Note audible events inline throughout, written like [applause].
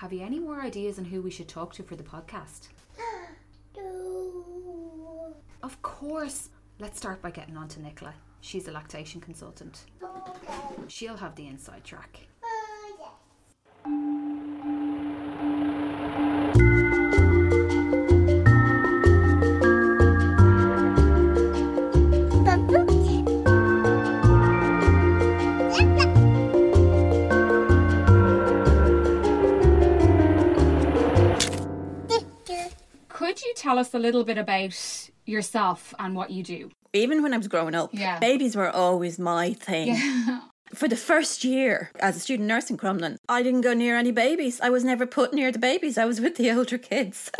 Have you any more ideas on who we should talk to for the podcast? [gasps] Of course. Let's start by getting on to Nicola. She's a lactation consultant. Oh, She'll have the inside track. Oh, Could you tell us a little bit about yourself and what you do? Even when I was growing up, Yeah. babies were always my thing. [laughs] For the first year as a student nurse in Crumlin, I didn't go near any babies. I was never put near the babies. I was with the [laughs] older kids. [laughs]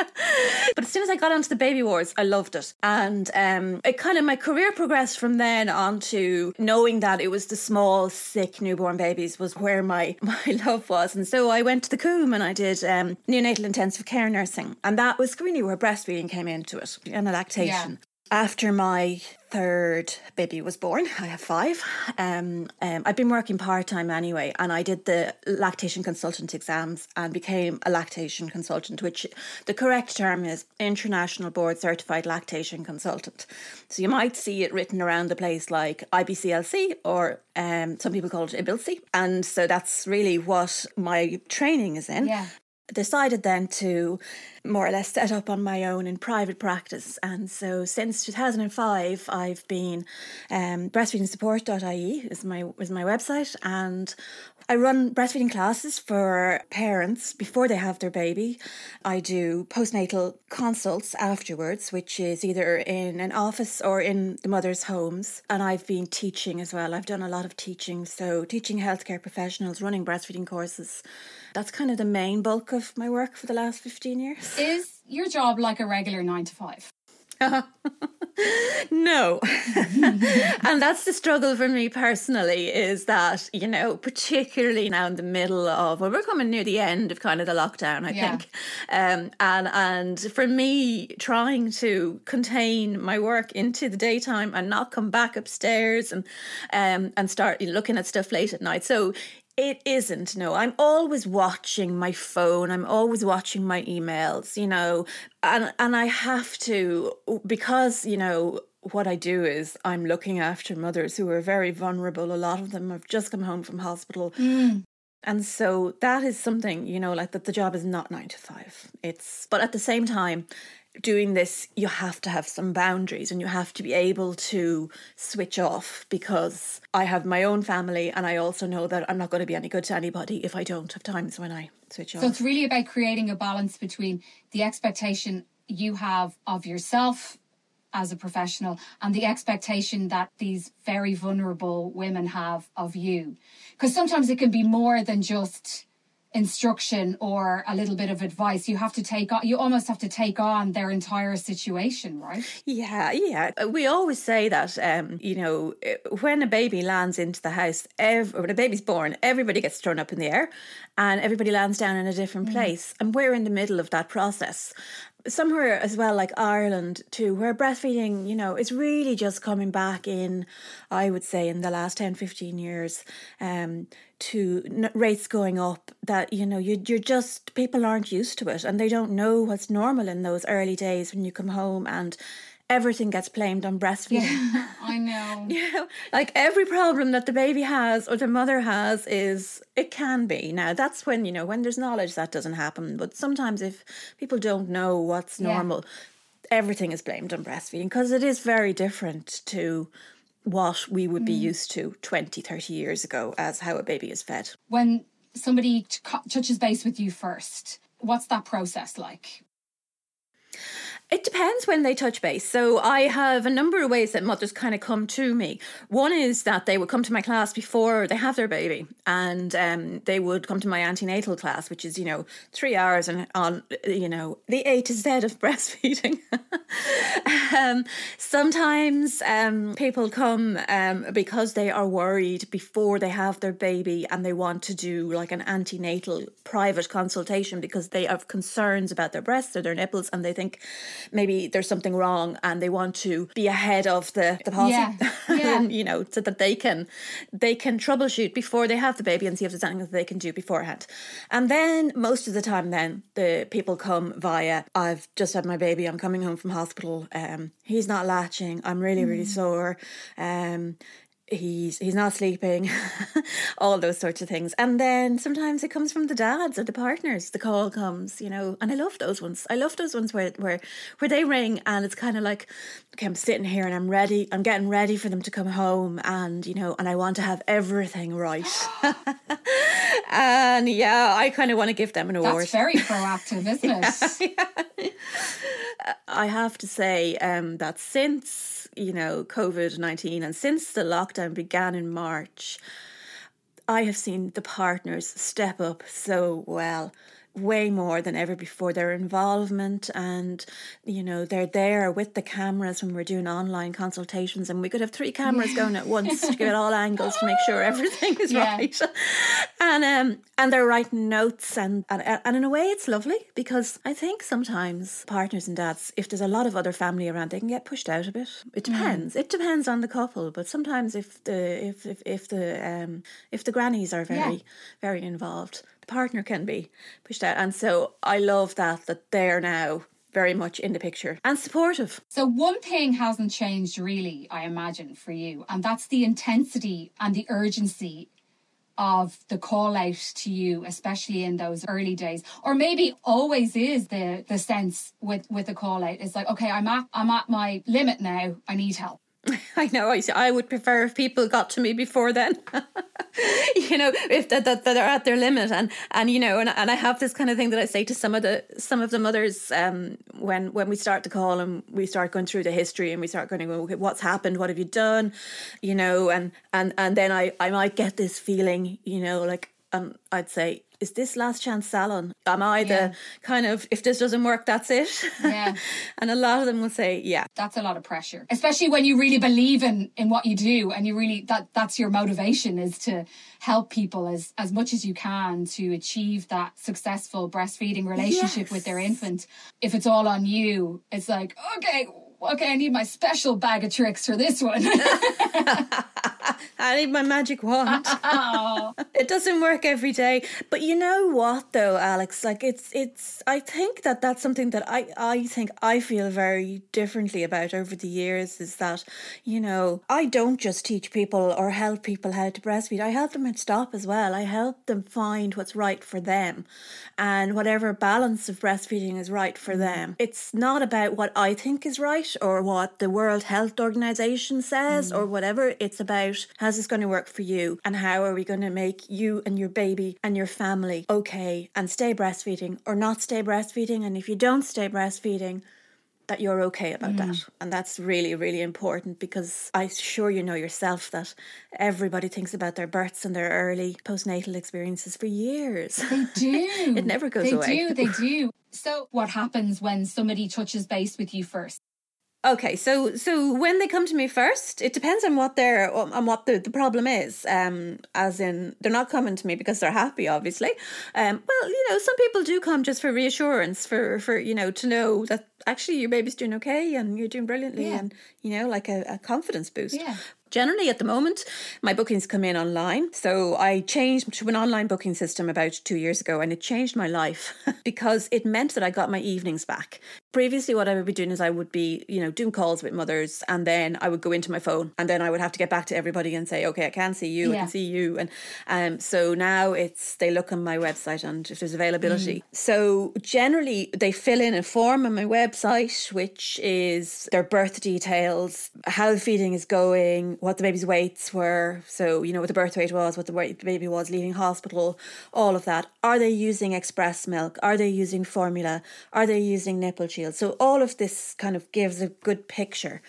but as soon as I got onto the baby wards, I loved it. And um, it kind of, my career progressed from then on to knowing that it was the small, sick newborn babies was where my, [laughs] my love was. And so I went to the Coombe and I did um, neonatal intensive care nursing. And that was really where breastfeeding came into it and lactation. After my third baby was born, I have five. Um, um, I'd been working part time anyway, and I did the lactation consultant exams and became a lactation consultant, which the correct term is International Board Certified Lactation Consultant. So you might see it written around the place like IBCLC or um, some people call it IBILC. And so that's really what my training is in Yeah. Decided then to more or less set up on my own in private practice. And so since 2005, I've been um, breastfeedingsupport.ie is my is my website, and I run breastfeeding classes for parents before they have their baby. I do postnatal consults afterwards, which is either in an office or in the mother's homes. And I've been teaching as well. I've done a lot of teaching, so teaching healthcare professionals, running breastfeeding courses. That's kind of the main bulk of my work for the last 15 years. Is your job like a regular nine to five? [laughs] No. [laughs] and that's the struggle for me personally is that, you know, particularly now in the middle of well, we're coming near the end of kind of the lockdown, I Yeah. think. Um and and for me trying to contain my work into the daytime and not come back upstairs and um and start looking at stuff late at night. So it isn't. No, I'm always watching my phone. I'm always watching my emails, you know, and and I have to because, you know, what I do is I'm looking after mothers who are very vulnerable. A lot of them have just come home from hospital. Mm. And so that is something, you know, like that the job is not nine to five. It's, but at the same time, doing this, you have to have some boundaries and you have to be able to switch off because I have my own family and I also know that I'm not going to be any good to anybody if I don't have times when I switch off. So it's really about creating a balance between the expectation you have of yourself as a professional and the expectation that these very vulnerable women have of you. Because sometimes it can be more than just instruction or a little bit of advice. You have to take on, you almost have to take on their entire situation, right? Yeah, yeah. Uh, We always say that, um, you know, uh, when a baby lands into the house, ev- when a baby's born, everybody gets thrown up in the air and everybody lands down in a different place. And we're in the middle of that process. Somewhere as well, like Ireland too, where breastfeeding, you know, is really just coming back in, I would say, in the last 10, 15 years. Um, to rates going up that you know you, you're just people aren't used to it and they don't know what's normal in those early days when you come home and everything gets blamed on breastfeeding. Yeah, [laughs] I know. know, like every problem that the baby has or the mother has is it can be. Now that's when, you know, when there's knowledge that doesn't happen. But sometimes if people don't know what's Yeah. normal, everything is blamed on breastfeeding because it is very different to what we would Mm. be used to 20, 30 years ago as how a baby is fed. When somebody t- touches base with you first, what's that process like? It depends when they touch base. So I have a number of ways that mothers kind of come to me. One is that they would come to my class before they have their baby, and um, they would come to my antenatal class, which is you know three hours and on you know the A to Z of [laughs] breastfeeding. um, sometimes um, people come um, because they are worried before they have their baby, and they want to do like an antenatal private consultation because they have concerns about their breasts or their nipples, and they think maybe there's something wrong and they want to be ahead of the the policy. Yeah, [laughs] yeah. [laughs] you know so that they can they can troubleshoot before they have the baby and see if there's anything that they can do beforehand. And then most of the time then the people come via i've just had my baby i'm coming home from hospital um he's not latching i'm really really sore um he's he's not sleeping [laughs] all those sorts of things. And then sometimes it comes from the dads or the partners the call comes you know and i love those ones. I love those ones where where where they ring and it's kind of like okay i'm sitting here and i'm ready i'm getting ready for them to come home and you know and i want to have everything right. [gasps] And yeah i kind of want to give them an award. That's very [laughs] proactive, isn't it? I have to say um, that since you know COVID nineteen and since the lockdown began in March, I have seen the partners step up so well, way more than ever before. Their involvement and you know they're there with the cameras when we're doing online consultations, and we could have three cameras going at once to get all angles to make sure everything is [laughs] Yeah. right. And um and they're writing notes and, and and in a way it's lovely because I think sometimes partners and dads, if there's a lot of other family around, they can get pushed out a bit. It Mm. depends. It depends on the couple, but sometimes if the if if, if the um if the grannies are very Yeah. very involved, partner can be pushed out. And so I love that that they're now very much in the picture and supportive. So, one thing hasn't changed really, I imagine, for you, and that's the intensity and the urgency of the call out to you, especially in those early days, or maybe always is the the sense with with the call out. It's like, okay, I'm at I'm at my limit now. I need help. [laughs] I know. I, I would prefer if people got to me before then. [laughs] you know, if that, that, that are at their limit, and and you know, and, and I have this kind of thing that I say to some of the some of the mothers um, when when we start to call and we start going through the history and we start going, okay, what's happened? What have you done? You know, and and and then I I might get this feeling, you know, like um, I'd say. Is this last chance salon? Am I Yeah. the kind of if this doesn't work, that's it? Yeah. [laughs] and a lot of them will say, yeah, That's a lot of pressure, especially when you really believe in in what you do, and you really that that's your motivation is to help people as as much as you can to achieve that successful breastfeeding relationship with their infant. If it's all on you, it's like okay. Okay, I need my special bag of tricks for this one. [laughs] I need my magic wand. [laughs] it doesn't work every day, but you know what though, Alex? Like it's it's. I think that that's something that I I think I feel very differently about over the years. Is that you know I don't just teach people or help people how to breastfeed. I help them stop as well. I help them find what's right for them, and whatever balance of breastfeeding is right for mm. them. It's not about what I think is right or what the World Health Organization says or mm. whatever. It's about how's this going to work for you and how are we going to make you and your baby and your family okay and stay breastfeeding or not stay breastfeeding. And if you don't stay breastfeeding, that you're okay about that. Mm. And that's really, really important because I'm sure you know yourself that everybody thinks about their births and their early postnatal experiences for years. They [laughs] do. It never goes they away. do. They do. So, what happens when somebody touches base with you first? Okay, so so when they come to me first, it depends on what their on what the, the problem is. Um, as in they're not coming to me because they're happy, obviously. Um, well, you know, some people do come just for reassurance, for for you know to know that actually your baby's doing okay and you're doing brilliantly, Yeah. and you know, like a, a confidence boost. Yeah. Generally, at the moment, my bookings come in online. So I changed to an online booking system about two years ago, and it changed my life [laughs] because it meant that I got my evenings back. Previously what I would be doing is I would be, you know, doing calls with mothers and then I would go into my phone and then I would have to get back to everybody and say, okay, I can see you, I can see you. And um, so now it's, they look on my website and if there's availability. So generally they fill in a form on my website, which is their birth details, how the feeding is going, what the baby's weights were. So, you know, what the birth weight was, what the weight the baby was leaving hospital, all of that. Are they using express milk? Are they using formula? Are they using nipple So all of this kind of gives a good picture.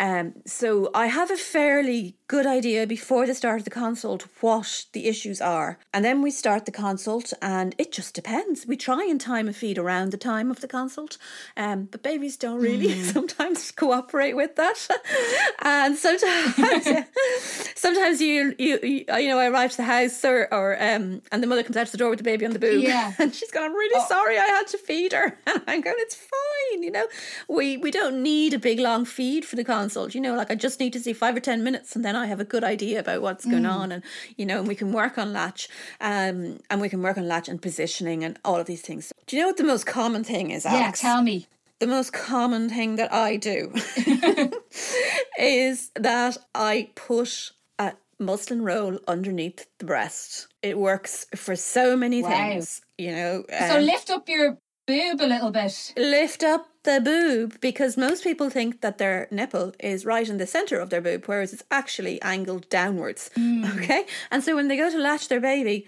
Um, so I have a fairly good idea before the start of the consult what the issues are. And then we start the consult and it just depends. We try and time a feed around the time of the consult. Um, but babies don't really [laughs] sometimes cooperate with that. [laughs] and sometimes [laughs] sometimes you, you you you know I arrive to the house or or um and the mother comes out to the door with the baby on the boob Yeah. and she's going, I'm really sorry I had to feed her and I'm going it's fine you know we we don't need a big long feed for the consult you know like I just need to see five or ten minutes and then I have a good idea about what's going on and you know and we can work on latch um and we can work on latch and positioning and all of these things do you know what the most common thing is Alex? Yeah, tell me. the most common thing that I do [laughs] [laughs] is that I put a muslin roll underneath the breast. It works for so many Wow. things, you know. So um, lift up your boob a little bit. lift up the boob because most people think that their nipple is right in the center of their boob, whereas it's actually angled downwards. Mm. Okay, and so when they go to latch their baby,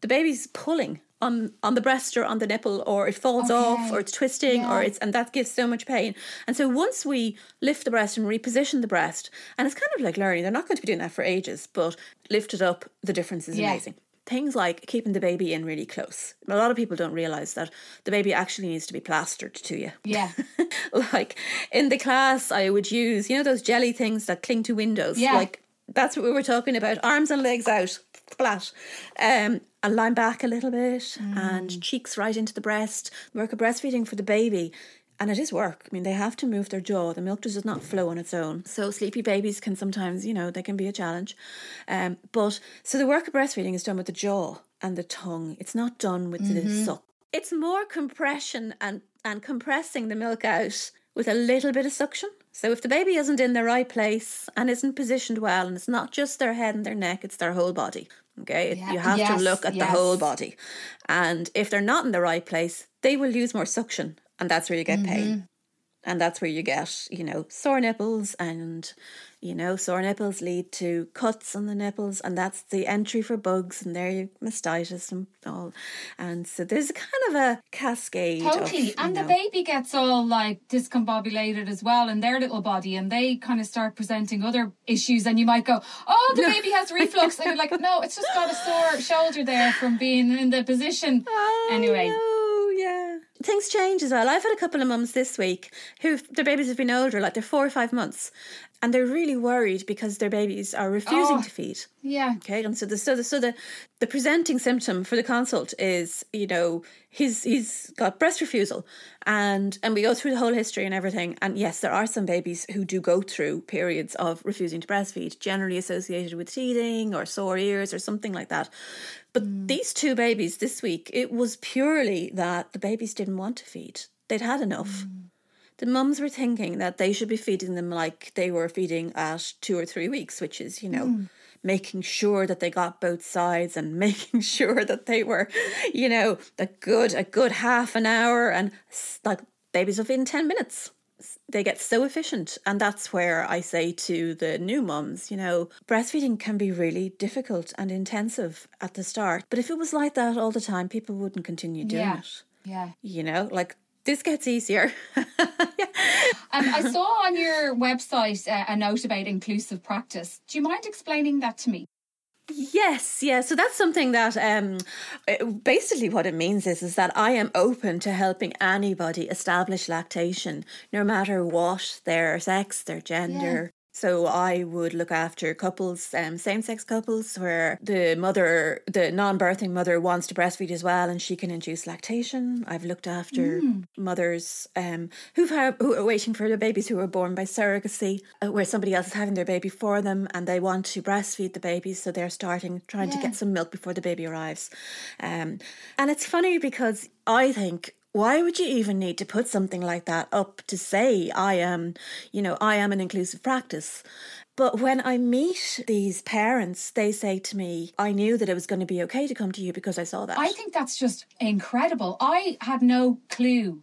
the baby's pulling on on the breast or on the nipple, or it falls off, or it's twisting, or it's and that gives so much pain. And so once we lift the breast and reposition the breast, and it's kind of like learning, they're not going to be doing that for ages, but lift it up, the difference is Yeah. amazing things like keeping the baby in really close. A lot of people don't realize that the baby actually needs to be plastered to you. Yeah. [laughs] like in the class, I would use, you know, those jelly things that cling to windows. Yeah. Like that's what we were talking about. Arms and legs out, flat. Um, and line back a little bit and cheeks right into the breast. Work of breastfeeding for the baby. And it is work. I mean, they have to move their jaw. The milk just does not flow on its own. So sleepy babies can sometimes, you know, they can be a challenge. Um, but so the work of breastfeeding is done with the jaw and the tongue. It's not done with the suck. It's more compression and, and compressing the milk out with a little bit of suction. So if the baby isn't in the right place and isn't positioned well, and it's not just their head and their neck, it's their whole body. Okay, Yeah. you have Yes, to look at the whole body. And if they're not in the right place, they will use more suction, and that's where you get Mm-hmm. pain. And that's where you get, you know, sore nipples and, you know, sore nipples lead to cuts on the nipples and that's the entry for bugs and there you mastitis and all. And so there's a kind of a cascade. Totally. you and the baby gets all like discombobulated as well in their little body and they kind of start presenting other issues and you might go, Oh, the baby has reflux. and you're like, No, it's just got a sore shoulder there from being in the position. [laughs] anyway. Oh, yeah. Things change as well. I've had a couple of mums this week who their babies have been older, like they're four or five months, and they're really worried because their babies are refusing Oh. to feed. Yeah. Okay, and so the so the so the, the presenting symptom for the consult is you know he's he's got breast refusal, and and we go through the whole history and everything. And yes, there are some babies who do go through periods of refusing to breastfeed, generally associated with teething or sore ears or something like that. But mm. these two babies this week, it was purely that the babies didn't want to feed; they'd had enough. Mm. The mums were thinking that they should be feeding them like they were feeding at two or three weeks, which is, you know, mm. making sure that they got both sides and [laughs] making sure that they were, you know, a good a good half an hour and like babies will feed in ten minutes. They get so efficient, and that's where I say to the new mums, you know, breastfeeding can be really difficult and intensive at the start. But if it was like that all the time, people wouldn't continue doing Yeah. it. Yeah. You know, like this gets easier. [laughs] Um, I saw on your website uh, a note about inclusive practice. Do you mind explaining that to me? Yes, yeah. So that's something that um uh, basically what it means is is that I am open to helping anybody establish lactation no matter what their sex, their gender. So I would look after couples, um, same-sex couples, where the mother, the non-birthing mother, wants to breastfeed as well, and she can induce lactation. I've looked after mothers um, who've who are waiting for their babies who were born by surrogacy, uh, where somebody else is having their baby for them, and they want to breastfeed the babies, so they're starting trying to get some milk before the baby arrives. Um, and it's funny because I think why would you even need to put something like that up to say I am, you know, I am an inclusive practice? But when I meet these parents, they say to me, I knew that it was going to be okay to come to you because I saw that. I think that's just incredible. I had no clue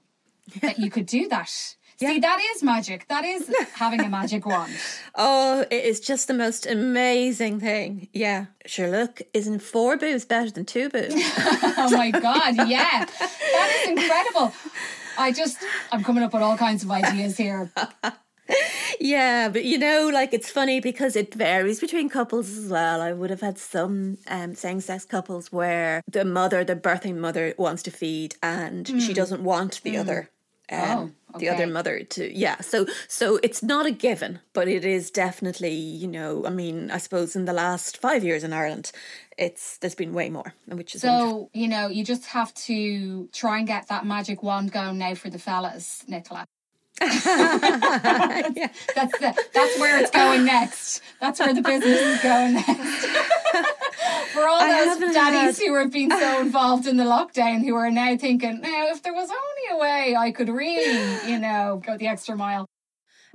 that you could do that. Yeah. See, that is magic. That is [laughs] having a magic wand. Oh, it is just the most amazing thing. Yeah. Sure, look, isn't four boobs better than two boobs? [laughs] oh my God, yeah. That is incredible. I just, I'm coming up with all kinds of ideas here. [laughs] yeah, but you know, like it's funny because it varies between couples as well. I would have had some um, same sex couples where the mother, the birthing mother, wants to feed and mm. she doesn't want the mm. other um, oh, okay. the other mother to yeah so so it's not a given but it is definitely you know i mean i suppose in the last five years in ireland it's there's been way more which is so wonderful. you know you just have to try and get that magic wand going now for the fellas nicola [laughs] yeah. That's the, that's where it's going next. That's where the business is going next. [laughs] For all those daddies had... who have been so [laughs] involved in the lockdown, who are now thinking, now if there was only a way I could really, you know, go the extra mile.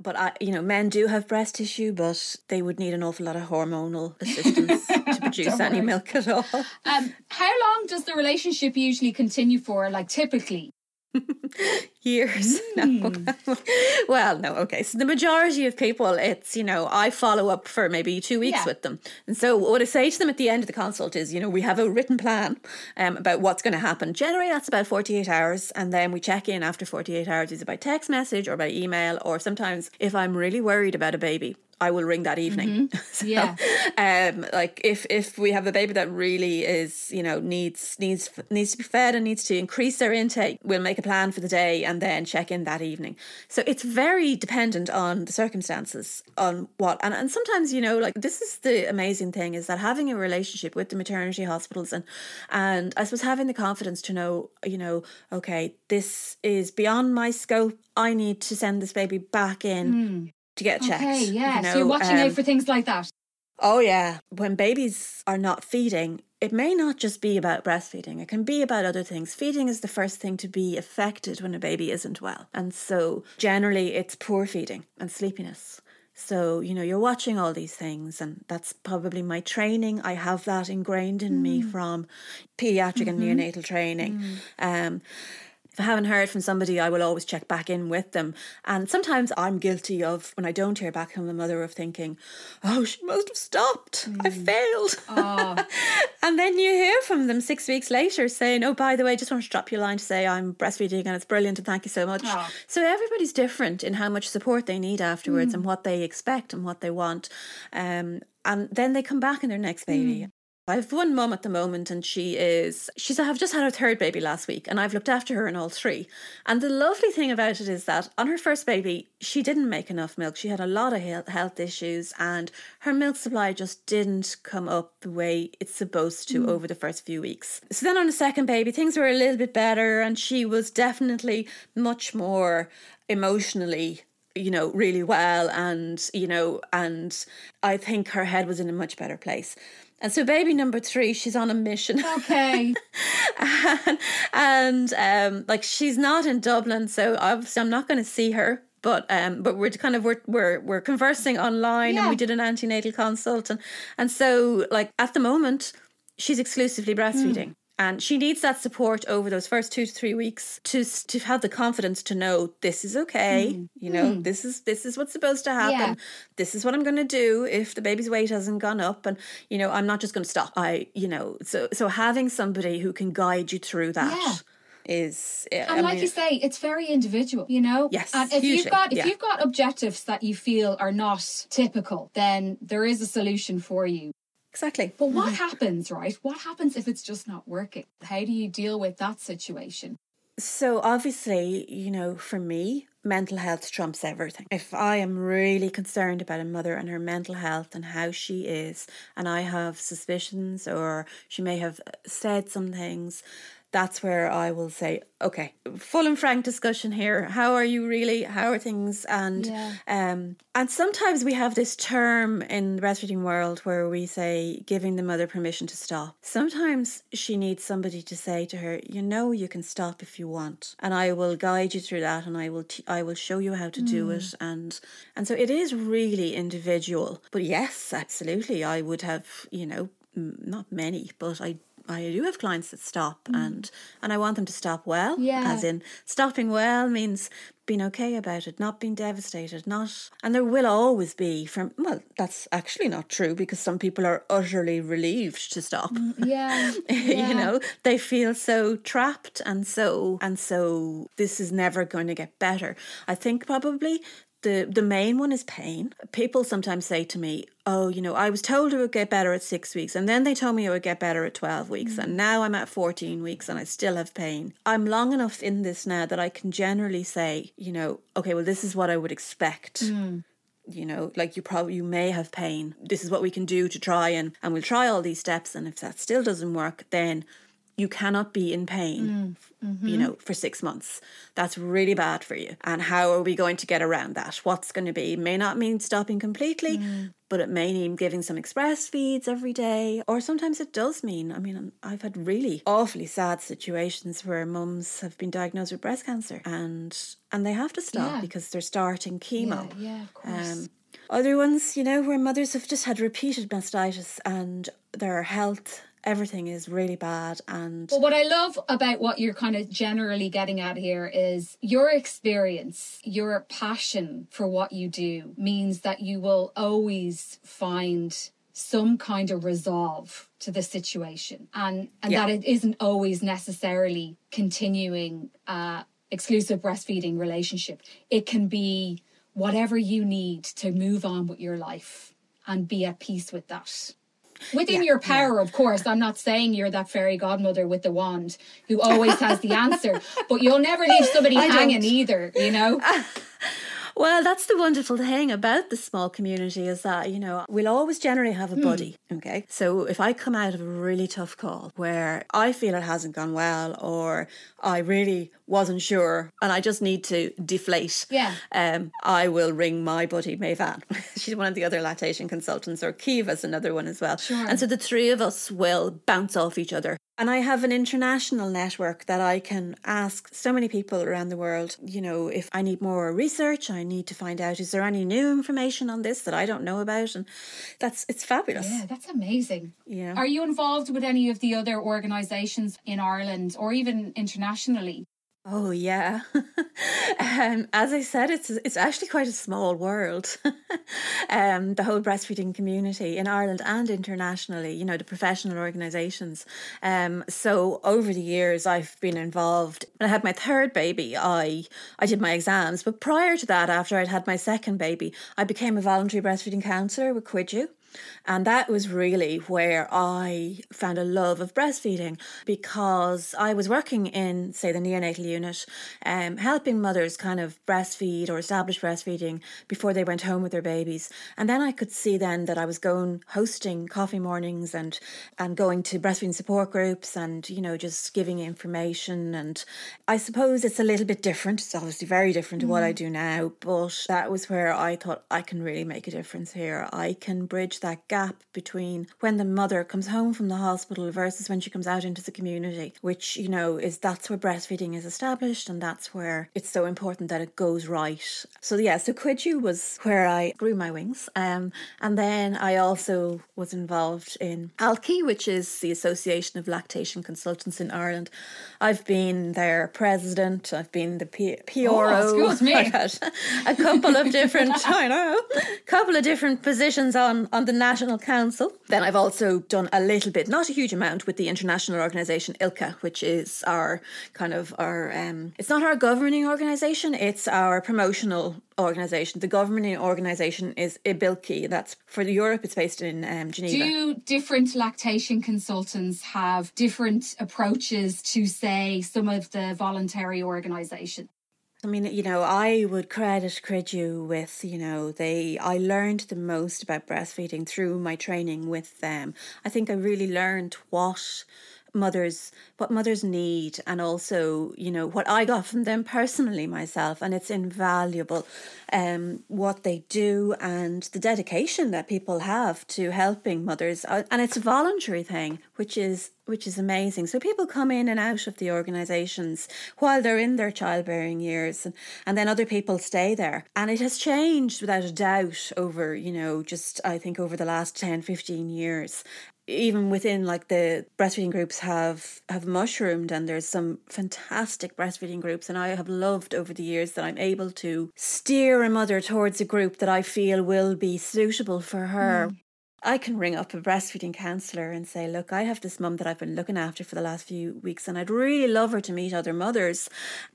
But I, you know, men do have breast tissue, but they would need an awful lot of hormonal assistance to produce any milk at all. Um, how long does the relationship usually continue for? Like typically, years. Mm. [laughs] No. [laughs] well, no, okay. So the majority of people, it's, you know, I follow up for maybe two weeks yeah. with them. And so what I say to them at the end of the consult is, you know, we have a written plan um, about what's going to happen. Generally, that's about 48 hours. And then we check in after 48 hours, either by text message or by email. Or sometimes if I'm really worried about a baby, I will ring that evening. Mm-hmm. [laughs] so, yeah. Um, like if if we have a baby that really is, you know, needs needs needs to be fed and needs to increase their intake, we'll make a plan for the day and then check in that evening. So it's very dependent on the circumstances, on what and, and sometimes, you know, like this is the amazing thing is that having a relationship with the maternity hospitals and and I suppose having the confidence to know, you know, okay, this is beyond my scope. I need to send this baby back in. Mm to get checked. Okay, yeah. You know, so you're watching um, out for things like that. Oh yeah. When babies are not feeding, it may not just be about breastfeeding. It can be about other things. Feeding is the first thing to be affected when a baby isn't well. And so generally it's poor feeding and sleepiness. So, you know, you're watching all these things, and that's probably my training. I have that ingrained in mm. me from pediatric mm-hmm. and neonatal training. Mm. Um, if I haven't heard from somebody, I will always check back in with them. And sometimes I'm guilty of, when I don't hear back from the mother, of thinking, oh, she must have stopped. Mm. I failed. Oh. [laughs] and then you hear from them six weeks later saying, oh, by the way, just want to drop you a line to say I'm breastfeeding and it's brilliant and thank you so much. Oh. So everybody's different in how much support they need afterwards mm. and what they expect and what they want. Um, and then they come back in their next baby. Mm. I have one mum at the moment, and she is, she's, I've just had her third baby last week, and I've looked after her in all three. And the lovely thing about it is that on her first baby, she didn't make enough milk. She had a lot of health issues, and her milk supply just didn't come up the way it's supposed to mm. over the first few weeks. So then on the second baby, things were a little bit better, and she was definitely much more emotionally you know really well and you know and i think her head was in a much better place and so, baby number three, she's on a mission. [laughs] Okay. and, and um, like she's not in Dublin, so obviously I'm not going to see her. But um, but we're kind of we're we're we're conversing online, yeah. and we did an antenatal consult, and and so like at the moment, she's exclusively breastfeeding. Mm and she needs that support over those first two to three weeks to to have the confidence to know this is okay mm. you know mm. this is this is what's supposed to happen yeah. this is what i'm going to do if the baby's weight hasn't gone up and you know i'm not just going to stop i you know so so having somebody who can guide you through that yeah is and I like mean, you say it's very individual you know yes and if you've got if yeah. you've got objectives that you feel are not typical then there is a solution for you Exactly. But what mm-hmm. happens, right? What happens if it's just not working? How do you deal with that situation? So, obviously, you know, for me, mental health trumps everything. If I am really concerned about a mother and her mental health and how she is, and I have suspicions or she may have said some things, that's where I will say, okay, full and frank discussion here. How are you really? How are things? And Yeah. um, and sometimes we have this term in the breastfeeding world where we say giving the mother permission to stop. Sometimes she needs somebody to say to her, you know, you can stop if you want, and I will guide you through that, and I will t- I will show you how to do it, and and so it is really individual. But yes, absolutely, I would have you know not many, but I. I do have clients that stop mm. and and I want them to stop well. Yeah. As in stopping well means being okay about it, not being devastated, not and there will always be from well, that's actually not true because some people are utterly relieved to stop. Mm, yeah. [laughs] yeah. you know, they feel so trapped and so and so this is never going to get better. I think probably the the main one is pain. People sometimes say to me, "Oh, you know, I was told it would get better at 6 weeks and then they told me it would get better at 12 weeks and mm. now I'm at 14 weeks and I still have pain." I'm long enough in this now that I can generally say, you know, okay, well this is what I would expect mm. you know like you probably you may have pain this is what we can do to try and and we'll try all these steps and if that still doesn't work then you cannot be in pain mm, you mm-hmm. know for 6 months. That's really bad for you. And how are we going to get around that? What's going to be may not mean stopping completely mm. but it may mean giving some express feeds every day. Or sometimes it does mean i mean i've had really awfully sad situations where mums have been diagnosed with breast cancer and and they have to stop Yeah. because they're starting chemo. Yeah, yeah, of course. um, other ones, you know, where mothers have just had repeated mastitis and their health, everything is really bad. And But what I love about what you're kind of generally getting at here is your experience, your passion for what you do means that you will always find some kind of resolve to the situation and and Yeah. that it isn't always necessarily continuing uh exclusive breastfeeding relationship it can be whatever you need to move on with your life and be at peace with that within your power of course i'm not saying you're that fairy godmother with the wand who always has the answer [laughs] but you'll never leave somebody I hanging don't. either you know [laughs] Well, that's the wonderful thing about the small community is that, you know, we'll always generally have a hmm. buddy. Okay. So if I come out of a really tough call where I feel it hasn't gone well or I really wasn't sure and I just need to deflate, Yeah. um, I will ring my buddy Mayvan. [laughs] She's one of the other lactation consultants, or Kiva's another one as well. Sure. And so the three of us will bounce off each other. And I have an international network that I can ask so many people around the world, you know, if I need more research, I need to find out is there any new information on this that I don't know about? And that's it's fabulous. yeah that's amazing Yeah. are you involved with any of the other organizations in ireland or even internationally Oh yeah. [laughs] um, as I said, it's it's actually quite a small world. [laughs] um, the whole breastfeeding community in Ireland and internationally, you know, the professional organisations. Um, so over the years, I've been involved. When I had my third baby, I I did my exams, but prior to that, after I'd had my second baby, I became a voluntary breastfeeding counsellor with Cuidiú. And that was really where I found a love of breastfeeding because I was working in, say, the neonatal unit, um, helping mothers kind of breastfeed or establish breastfeeding before they went home with their babies. And then I could see then that I was going hosting coffee mornings and and going to breastfeeding support groups and you know just giving information. And I suppose it's a little bit different. It's obviously very different to what I do now, but that was where I thought I can really make a difference here. I can bridge that gap between when the mother comes home from the hospital versus when she comes out into the community, which, you know, is that's where breastfeeding is established and that's where it's so important that it goes right. So, yeah, so Cuidiú was where I grew my wings. Um, and then I also was involved in ALCI, which is the Association of Lactation Consultants in Ireland. I've been their president, I've been the P- PRO. excuse [laughs] me. A couple of different, [laughs] I know, couple of different positions on, on the National Council. Then I've also done a little bit, not a huge amount, with the international organisation ILCA, which is our kind of our, um, it's not our governing organisation, it's our promotional organisation. The governing organisation is IBLCE. That's for Europe, it's based in um, Geneva. Do different lactation consultants have different approaches to, say, some of the voluntary organisations? I mean, you know, I would credit Cuidiú with, you know, they I learned the most about breastfeeding through my training with them. I think I really learned what mothers what mothers need and also you know what i got from them personally myself and it's invaluable um what they do and the dedication that people have to helping mothers uh, and it's a voluntary thing which is which is amazing. So people come in and out of the organizations while they're in their childbearing years and, and then other people stay there. And it has changed without a doubt over you know just i think over the last 10 15 years even within like the breastfeeding groups have have mushroomed and there's some fantastic breastfeeding groups and I have loved over the years that I'm able to steer a mother towards a group that I feel will be suitable for her. Mm. I can ring up a breastfeeding counsellor and say, Look, I have this mum that I've been looking after for the last few weeks, and I'd really love her to meet other mothers,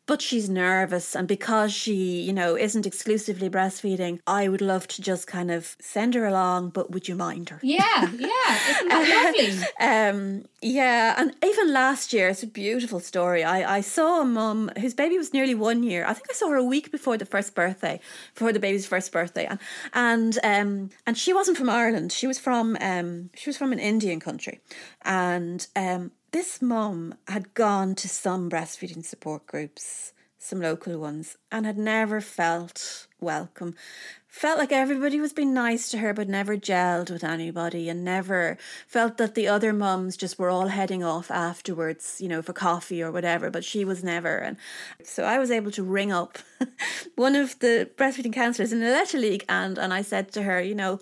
but she's nervous. And because she, you know, isn't exclusively breastfeeding, I would love to just kind of send her along, but would you mind her? Yeah, yeah. Isn't that lovely? [laughs] um, yeah. And even last year, it's a beautiful story. I, I saw a mum whose baby was nearly one year. I think I saw her a week before the first birthday, before the baby's first birthday. And, and, um, and she wasn't from Ireland. She was was from um, she was from an Indian country, and um, this mum had gone to some breastfeeding support groups, some local ones, and had never felt welcome. Felt like everybody was being nice to her, but never gelled with anybody, and never felt that the other mums just were all heading off afterwards, you know, for coffee or whatever. But she was never, and so I was able to ring up [laughs] one of the breastfeeding counsellors in the La Leche League, and and I said to her, you know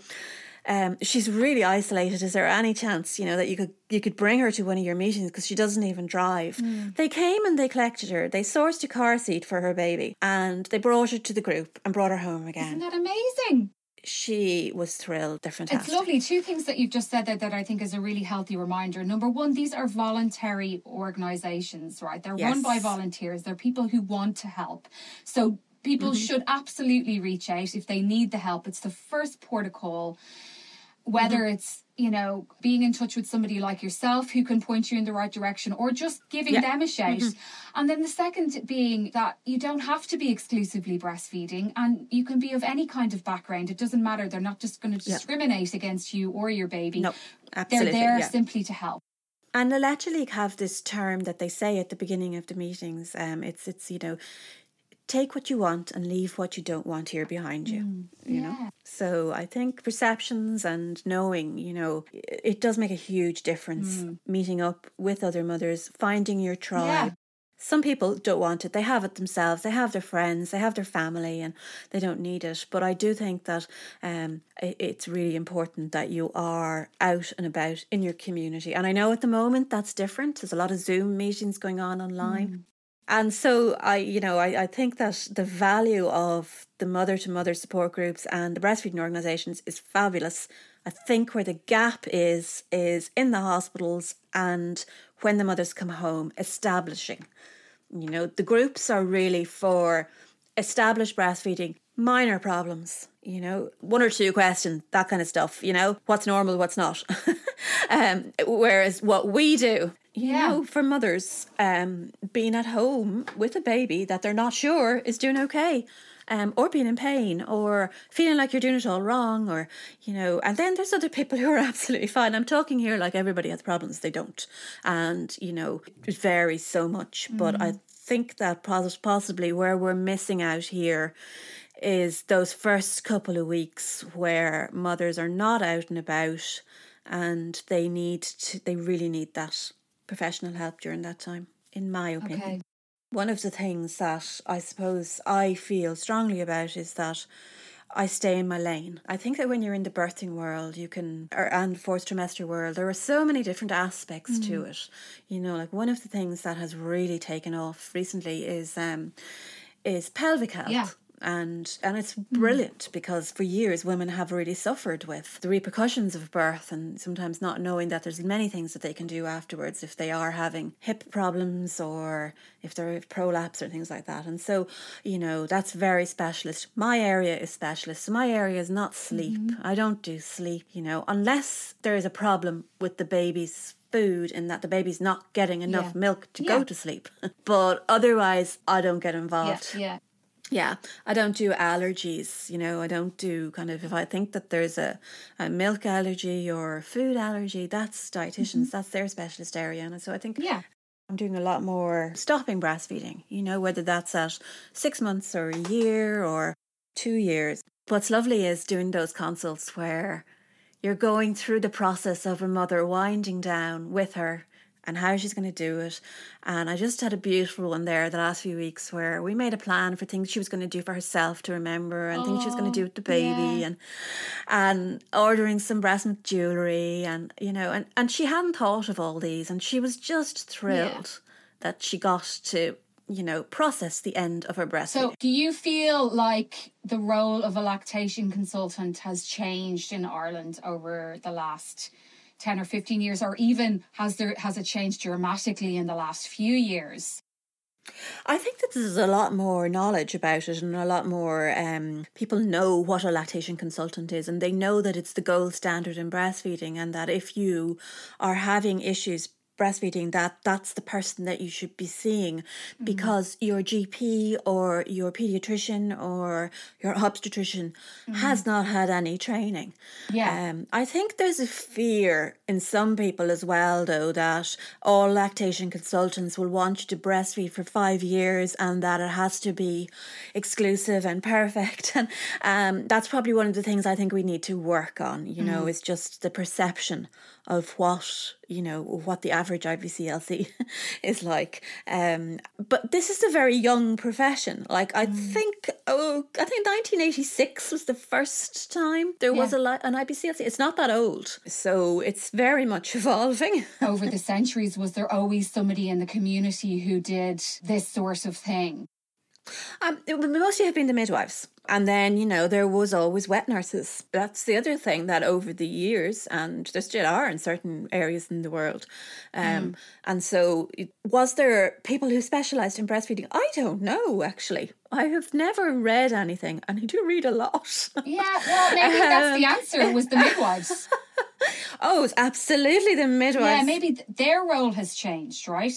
um, she's really isolated. Is there any chance, you know, that you could you could bring her to one of your meetings because she doesn't even drive? Mm. They came and they collected her. They sourced a car seat for her baby, and they brought her to the group and brought her home again. Isn't that amazing? she was thrilled. They're fantastic. It's lovely. Two things that you've just said there that I think is a really healthy reminder. Number one, these are voluntary organizations, right? They're yes. run by volunteers. They're people who want to help. So people mm-hmm. should absolutely reach out if they need the help. It's the first port of call whether mm-hmm. it's you know being in touch with somebody like yourself who can point you in the right direction or just giving yeah. them a shout mm-hmm. and then the second being that you don't have to be exclusively breastfeeding and you can be of any kind of background it doesn't matter they're not just going to discriminate yeah. against you or your baby no absolutely, they're there yeah. simply to help and the La Leche League have this term that they say at the beginning of the meetings. Um, it's it's you know take what you want and leave what you don't want here behind you mm, you yeah. know so i think perceptions and knowing you know it does make a huge difference mm. meeting up with other mothers finding your tribe yeah. Some people don't want it. They have it themselves. They have their friends. They have their family, and they don't need it. But I do think that um, it's really important that you are out and about in your community. And I know at the moment that's different. There's a lot of Zoom meetings going on online. Mm. And so I, you know, I, I think that the value of the mother to mother support groups and the breastfeeding organisations is fabulous. I think where the gap is is in the hospitals and when the mothers come home, establishing. You know, the groups are really for established breastfeeding, minor problems, you know, one or two questions, that kind of stuff, you know, what's normal, what's not. [laughs] um, whereas what we do you yeah. know, for mothers, um, being at home with a baby that they're not sure is doing okay. Um, or being in pain, or feeling like you're doing it all wrong, or you know, and then there's other [laughs] people who are absolutely fine. I'm talking here like everybody has problems, they don't, and you know, it varies so much. Mm. But I mm. think that possibly where we're missing out here is those first couple of weeks where mothers are not out and about, and they need to, they really need that professional help during that time, in my opinion. Okay. One of the things that I suppose I feel strongly about is that I stay in my lane. I think that when you're in the birthing world, you can, or and fourth trimester world, there are so many different aspects mm. to it. You know, like one of the things that has really taken off recently is um, is pelvic health. Yeah and and it's brilliant mm. because for years women have really suffered with the repercussions of birth and sometimes not knowing that there's many things that they can do afterwards if they are having hip problems or if they're prolapse or things like that and so you know that's very specialist my area is specialist so my area is not sleep mm-hmm. i don't do sleep you know unless there is a problem with the baby's food in that the baby's not getting enough yeah. milk to yeah. go to sleep. [laughs] but otherwise, I don't get involved. Yeah, yeah Yeah, I don't do allergies. You know, I don't do kind of if I think that there's a, a milk allergy or food allergy, that's dietitians. Mm-hmm. That's their specialist area. And so I think yeah. I'm doing a lot more stopping breastfeeding, you know, whether that's at six months or a year or two years. What's lovely is doing those consults where you're going through the process of a mother winding down with her and how she's going to do it. And I just had a beautiful one there the last few weeks where we made a plan for things she was going to do for herself to remember and oh, things she was going to do with the baby yeah. and and ordering some breast milk jewelry and you know and and she hadn't thought of all these and she was just thrilled yeah. that she got to you know, process the end of her breast. So, do you feel like the role of a lactation consultant has changed in Ireland over the last 10 or 15 years or even has there has it changed dramatically in the last few years? I think that there's a lot more knowledge about it and a lot more um, people know what a lactation consultant is and they know that it's the gold standard in breastfeeding and that if you are having issues breastfeeding that that's the person that you should be seeing mm-hmm. because your GP or your pediatrician or your obstetrician mm-hmm. has not had any training. Yeah. Um, I think there's a fear in some people as well though that all lactation consultants will want you to breastfeed for five years and that it has to be exclusive and perfect [laughs] and um, that's probably one of the things I think we need to work on, you mm-hmm. know, is just the perception of what you know what the average IBCLC [laughs] is like. Um, but this is a very young profession. Like I mm. think, oh, I think 1986 was the first time there yeah. was a an IBCLC. It's not that old, so it's very much [laughs] evolving. Over the centuries, was there always somebody in the community who did this sort of thing? Um, it would mostly have been the midwives. And then, you know, there was always wet nurses. That's the other thing that over the years, and there still are in certain areas in the world. Um, mm. And so, was there people who specialised in breastfeeding? I don't know, actually. I have never read anything, and I do read a lot. Yeah, well, maybe that's the [laughs] um, answer, was the midwives. [laughs] oh, it's absolutely the midwives. Yeah, maybe th- their role has changed, right?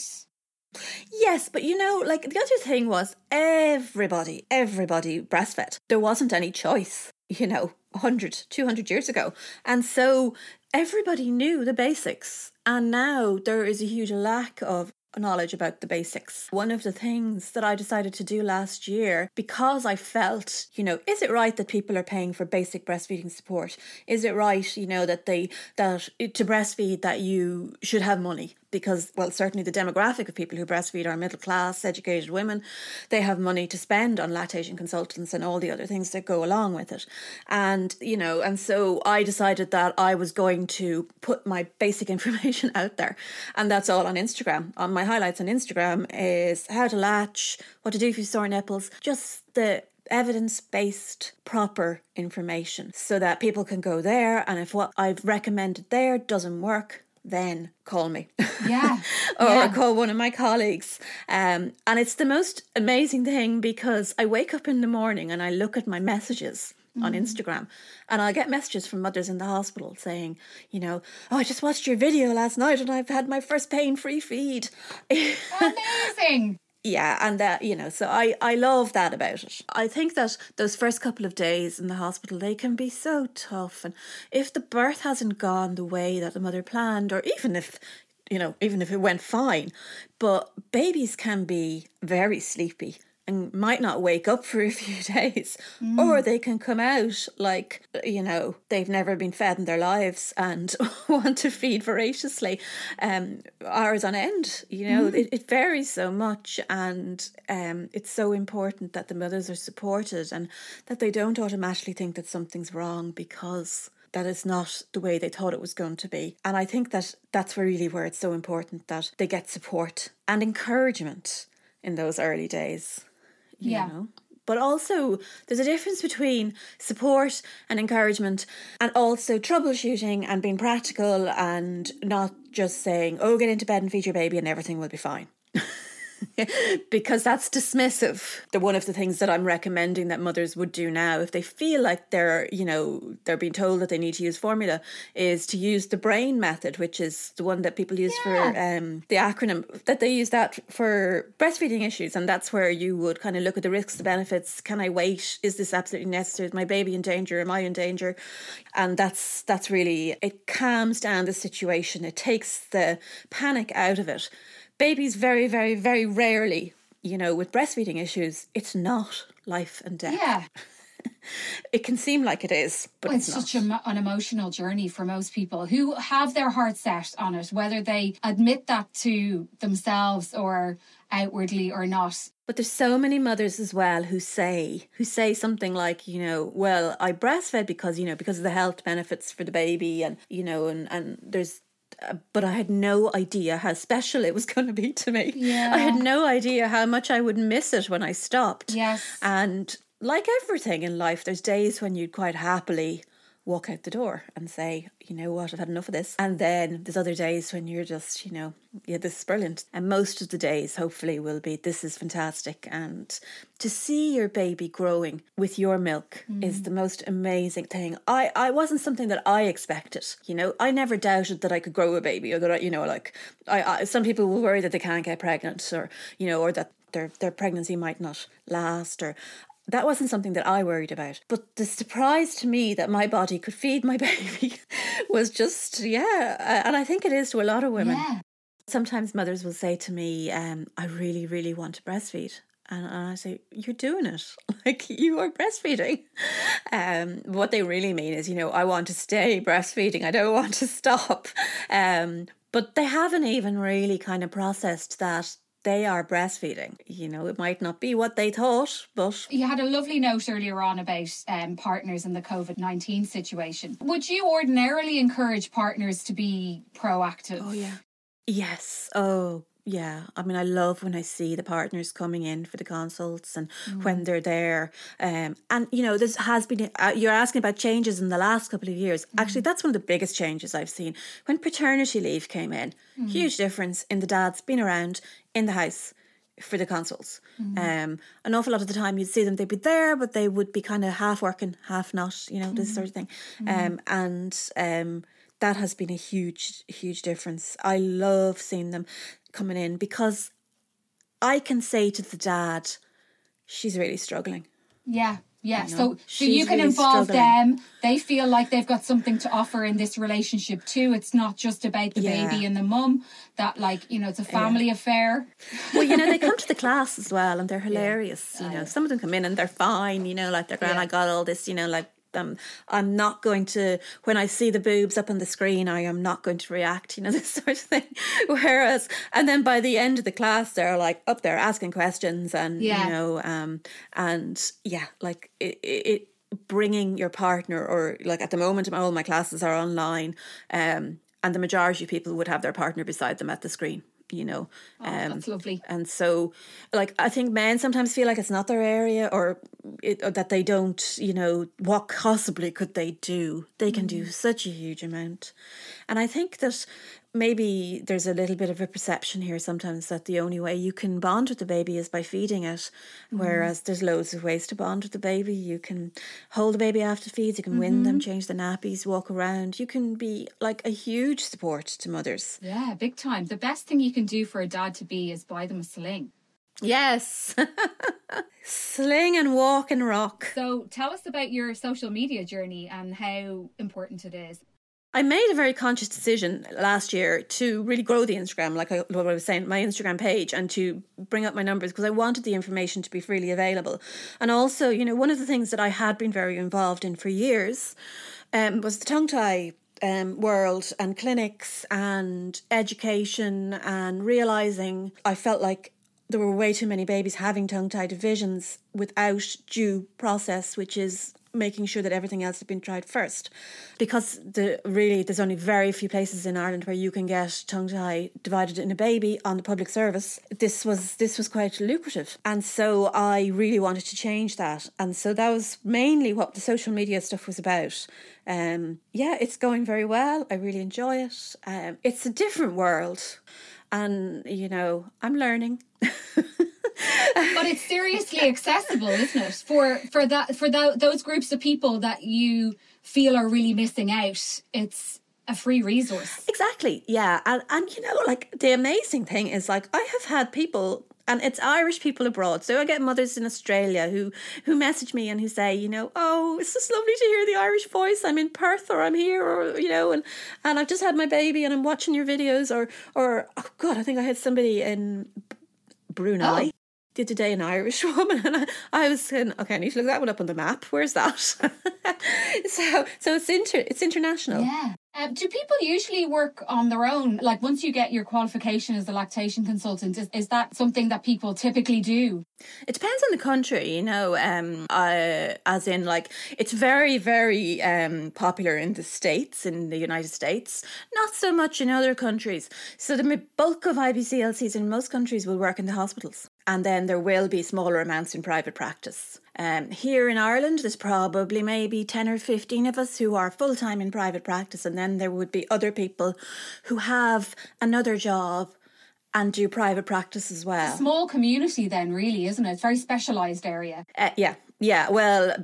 Yes, but you know, like the other thing was everybody, everybody breastfed. There wasn't any choice, you know, 100, 200 years ago. And so everybody knew the basics. And now there is a huge lack of knowledge about the basics. One of the things that I decided to do last year, because I felt, you know, is it right that people are paying for basic breastfeeding support? Is it right, you know, that they, that to breastfeed that you should have money? Because, well, certainly the demographic of people who breastfeed are middle class, educated women. They have money to spend on lactation consultants and all the other things that go along with it. And, you know, and so I decided that I was going to put my basic [laughs] information out there. And that's all on Instagram. On my highlights on Instagram is how to latch, what to do if you sore nipples, just the evidence based, proper information so that people can go there. And if what I've recommended there doesn't work, then call me. Yeah. [laughs] or yeah. call one of my colleagues. Um, and it's the most amazing thing because I wake up in the morning and I look at my messages mm. on Instagram and I'll get messages from mothers in the hospital saying, you know, oh, I just watched your video last night and I've had my first pain free feed. [laughs] Amazing yeah and that you know so i i love that about it. I think that those first couple of days in the hospital they can be so tough and if the birth hasn't gone the way that the mother planned or even if you know even if it went fine but babies can be very sleepy and might not wake up for a [laughs] few days mm. or they can come out like you know they've never been fed in their lives and [laughs] want to feed voraciously um hours on end you know mm. it, it varies so much and um it's so important that the mothers are supported and that they don't automatically think that something's wrong because that it's not the way they thought it was going to be. And I think that that's really where it's so important that they get support and encouragement in those early days yeah. Know? But also, there's a difference between support and encouragement and also troubleshooting and being practical and not just saying, oh, get into bed and feed your baby and everything will be fine. [laughs] [laughs] because that's dismissive. The one of the things that I'm recommending that mothers would do now if they feel like they're, you know, they're being told that they need to use formula is to use the brain method, which is the one that people use yeah. for um, the acronym that they use that for breastfeeding issues and that's where you would kind of look at the risks, the benefits, can I wait? Is this absolutely necessary? Is my baby in danger? Am I in danger? And that's that's really it calms down the situation. It takes the panic out of it babies very, very, very rarely, you know, with breastfeeding issues, it's not life and death. Yeah. [laughs] it can seem like it is, but well, it's, it's such a, an emotional journey for most people who have their heart set on it, whether they admit that to themselves or outwardly or not. But there's so many mothers as well who say who say something like, you know, well, I breastfed because you know because of the health benefits for the baby, and you know, and and there's but I had no idea how special it was [laughs] going to be to me. Yeah. I had no idea how much I would miss it when I stopped. Yes. And like everything in life, there's days when you'd quite happily walk out the door and say, you know what, I've had enough of this. And then there's other days when you're just, you know, yeah, this is brilliant. And most of the days, hopefully, will be this is fantastic. And to see your baby growing with your milk mm. is the most amazing thing. I, I wasn't something that I expected. You know, I never doubted that I could grow a baby or that I, you know, like I, I some people will worry that they can't get pregnant or, you know, or that their their pregnancy might not last or that wasn't something that I worried about. But the surprise to me that my body could feed my [laughs] baby was just, yeah. And I think it is to a lot of women. Yeah. Sometimes mothers will say to me, um, I really, really want to breastfeed. And, and I say, You're doing it. [laughs] Like you are breastfeeding. Um, what they really mean is, you know, I want to stay breastfeeding. I don't want to stop. Um, but they haven't even really kind of processed that they are breastfeeding. You know, it might not be what they thought, but. You had a lovely note earlier on about um, partners in the COVID 19 situation. Would you ordinarily encourage partners to be proactive? Oh, yeah. Yes. Oh, yeah, I mean, I love when I see the partners coming in for the consults and mm. when they're there. Um, and you know, this has been. Uh, you're asking about changes in the last couple of years. Mm. Actually, that's one of the biggest changes I've seen when paternity leave came in. Mm. Huge difference in the dads being around in the house for the consults. Mm. Um, an awful lot of the time you'd see them, they'd be there, but they would be kind of half working, half not. You know, this sort of thing. Mm. Um, and um that has been a huge, huge difference. I love seeing them coming in because I can say to the dad, she's really struggling. Yeah. Yeah, you know, so so you can really involve struggling. them. They feel like they've got something to offer in this relationship too. It's not just about the yeah. baby and the mum. That like you know, it's a family yeah. affair. Well, you know, they come [laughs] to the class as well, and they're hilarious. Yeah. You know, some of them come in and they're fine. You know, like they're. I got all this. You know, like um, I'm not going to, when I see the boobs up on the screen, I am not going to react, you know, [laughs] this sort of thing. Whereas, and then by the end of the class, they're like up there asking questions and, yeah. you know, um, and yeah, like it, it, bringing your partner or like at the moment, all my classes are online. Um, and the majority of people would have their partner beside them at the screen you know. Oh, um, that's lovely. And so, like, I think men sometimes feel like it's not their area or, it, or that they don't, you know, what possibly could they do? They can mm. do such a huge amount. And I think that maybe there's a little bit of a perception here sometimes that the only way you can bond with the baby is by feeding it, mm. whereas there's loads of ways to bond with the baby. You can hold the baby after feeds, you can mm-hmm. wind them, mm-hmm. change the nappies, walk around. You can be like a huge support to mothers. Yeah, big time. The best thing you can do for a dad to be is buy them a sling. Yes. [laughs] Sling and walk and rock. So tell us about your social media journey and how important it is. I made a very conscious decision last year to really grow the Instagram, like I, what I was saying, my Instagram page, and to bring up my numbers because I wanted the information to be freely available. And also, you know, one of the things that I had been very involved in for years um, was the tongue tie um, world and clinics and education and realizing I felt like there were way too many babies having tongue tie divisions without due process, which is making sure that everything else has been tried first. Because the really there's only very few places in Ireland where you can get tongue tie divided in a baby on the public service. This was this was quite lucrative. And so I really wanted to change that. And so that was mainly what the social media stuff was about. Um, yeah, it's going very well. I really enjoy it. Um, it's a different world. And, you know, I'm learning. [laughs] but it's seriously accessible, isn't it? For for that for that, those groups of people that you feel are really missing out. It's a free resource. Exactly. Yeah. And and you know, like the amazing thing is like I have had people and it's Irish people abroad. So I get mothers in Australia who who message me and who say, you know, oh, it's just lovely to hear the Irish voice. I'm in Perth or I'm here or you know, and and I've just had my baby and I'm watching your videos or or oh god, I think I had somebody in Brunei. Oh. The other day, an Irish [laughs] woman, and I, I was saying, okay, I need to look that one up on the map. Where's that? [laughs] so, so it's inter, it's international. Yeah, um, do people usually work on their own? Like once you get your qualification as a lactation consultant, is, is that something that people typically do? It depends on the country, you know. Um, uh, as in, like it's very, very um, popular in the states, in the United States. Not so much in other countries. So the bulk of IBCLCs in most countries will work in the hospitals, and then there will be smaller amounts in private practice. Um, here in Ireland, there's probably maybe 10 or 15 of us who are full time in private practice, and then there would be other people who have another job and do private practice as well. Small community, then, really, isn't it? It's very specialised area. Uh, yeah, yeah. Well,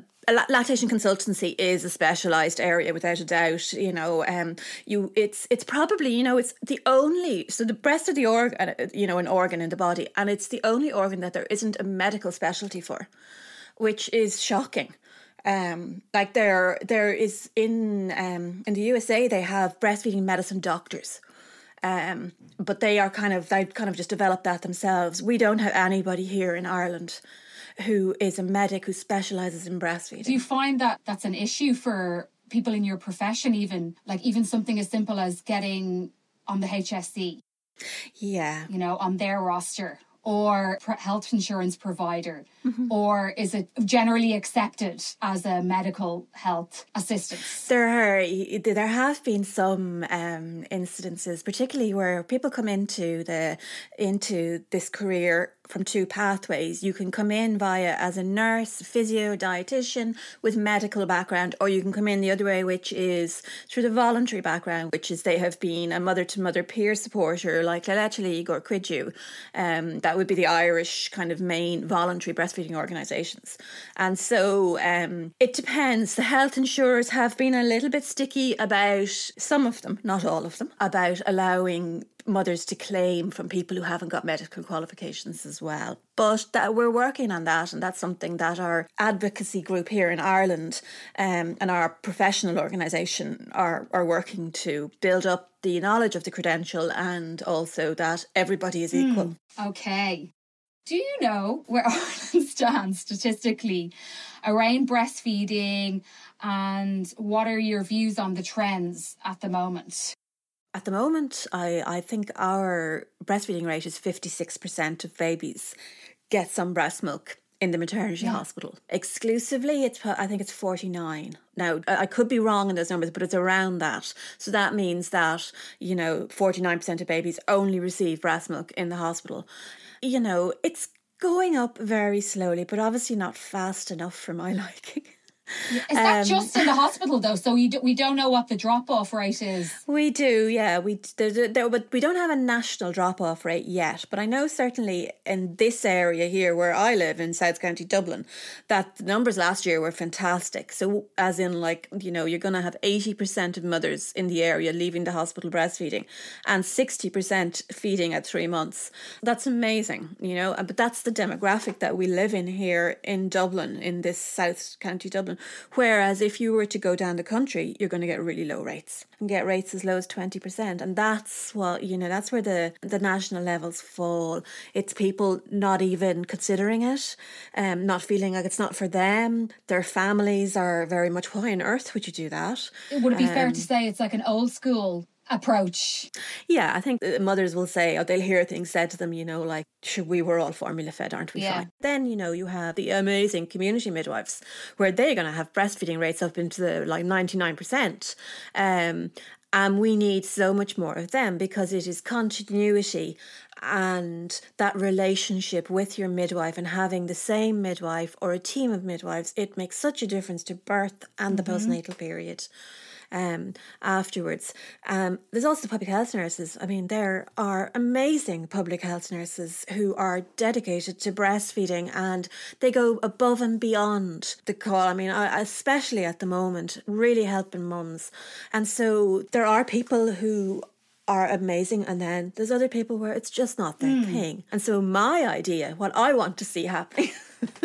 lactation consultancy is a specialized area without a doubt you know um you it's it's probably you know it's the only so the breast of the organ uh, you know an organ in the body and it's the only organ that there isn't a medical specialty for which is shocking. Um, like there, there is in um, in the USA they have breastfeeding medicine doctors, um, but they are kind of they kind of just developed that themselves. We don't have anybody here in Ireland who is a medic who specializes in breastfeeding. Do you find that that's an issue for people in your profession? Even like even something as simple as getting on the HSE. Yeah, you know, on their roster or health insurance provider, mm-hmm. or is it generally accepted as a medical health assistance? There are there have been some um, incidences, particularly where people come into the into this career from two pathways. You can come in via as a nurse, physio, dietitian with medical background, or you can come in the other way, which is through the voluntary background, which is they have been a mother to mother peer supporter like La Leche League or Cuidiú. Um, that would be the Irish kind of main voluntary breastfeeding organisations. And so um, it depends. The health insurers have been a little bit sticky about some of them, not all of them, about allowing mothers to claim from people who haven't got medical qualifications as well. But that we're working on that, and that's something that our advocacy group here in Ireland um, and our professional organisation are are working to build up the knowledge of the credential and also that everybody is equal. Mm, okay. Do you know where [laughs] Ireland stands statistically around breastfeeding and what are your views on the trends at the moment? At the moment, I, I think our breastfeeding rate is 56% of babies get some breast milk in the maternity yeah. hospital. Exclusively, it's I think it's 49. Now, I could be wrong in those numbers, but it's around that. So that means that, you know, 49% of babies only receive breast milk in the hospital. You know, it's going up very slowly, but obviously not fast enough for my [laughs] liking. Is that um, just in the hospital though? So we do, we don't know what the drop off rate is. We do, yeah. We there, there, but we don't have a national drop off rate yet. But I know certainly in this area here where I live in South County Dublin, that the numbers last year were fantastic. So as in like you know you're going to have eighty percent of mothers in the area leaving the hospital breastfeeding, and sixty percent feeding at three months. That's amazing, you know. But that's the demographic that we live in here in Dublin, in this South County Dublin. Whereas if you were to go down the country, you're going to get really low rates and get rates as low as 20%. And that's what, you know, that's where the, the national levels fall. It's people not even considering it, um, not feeling like it's not for them. Their families are very much, why on earth would you do that? Would it be um, fair to um, say it's like an old school approach. Yeah, I think mothers will say, or they'll hear things said to them, you know, like, we were all formula fed, aren't we? Yeah. Fine. Then, you know, you have the amazing community midwives where they're going to have breastfeeding rates up into the, like 99%. Um, and we need so much more of them because it is continuity and that relationship with your midwife and having the same midwife or a team of midwives, it makes such a difference to birth and the mm-hmm. postnatal period. Um, afterwards. Um, there's also public health nurses. I mean, there are amazing public health nurses who are dedicated to breastfeeding and they go above and beyond the call. I mean, especially at the moment, really helping mums. And so there are people who are amazing and then there's other people where it's just not their mm. thing. And so my idea, what I want to see happening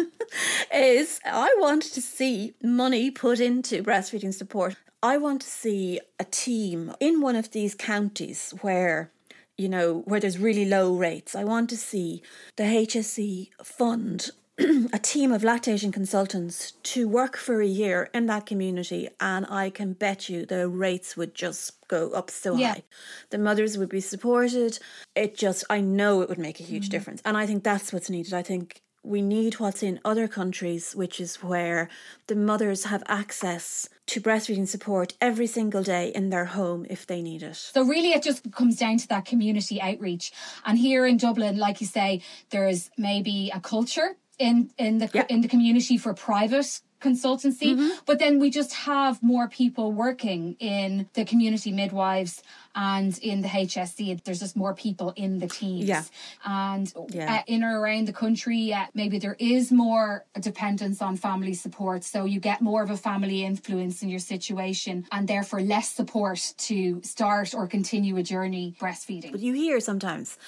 [laughs] is I want to see money put into breastfeeding support. I want to see a team in one of these counties where you know, where there's really low rates. I want to see the HSE fund [clears throat] a team of lactation consultants to work for a year in that community, and I can bet you the rates would just go up so yeah. high. The mothers would be supported. It just, I know it would make a huge mm-hmm. difference. And I think that's what's needed. I think we need what's in other countries, which is where the mothers have access to breastfeeding support every single day in their home if they need it. So, really, it just comes down to that community outreach. And here in Dublin, like you say, there's maybe a culture in in the in the community for private consultancy mm-hmm. but then we just have more people working in the community midwives and in the HSE. there's just more people in the teams yeah. and yeah. Uh, in or around the country uh, maybe there is more dependence on family support so you get more of a family influence in your situation and therefore less support to start or continue a journey breastfeeding but you hear sometimes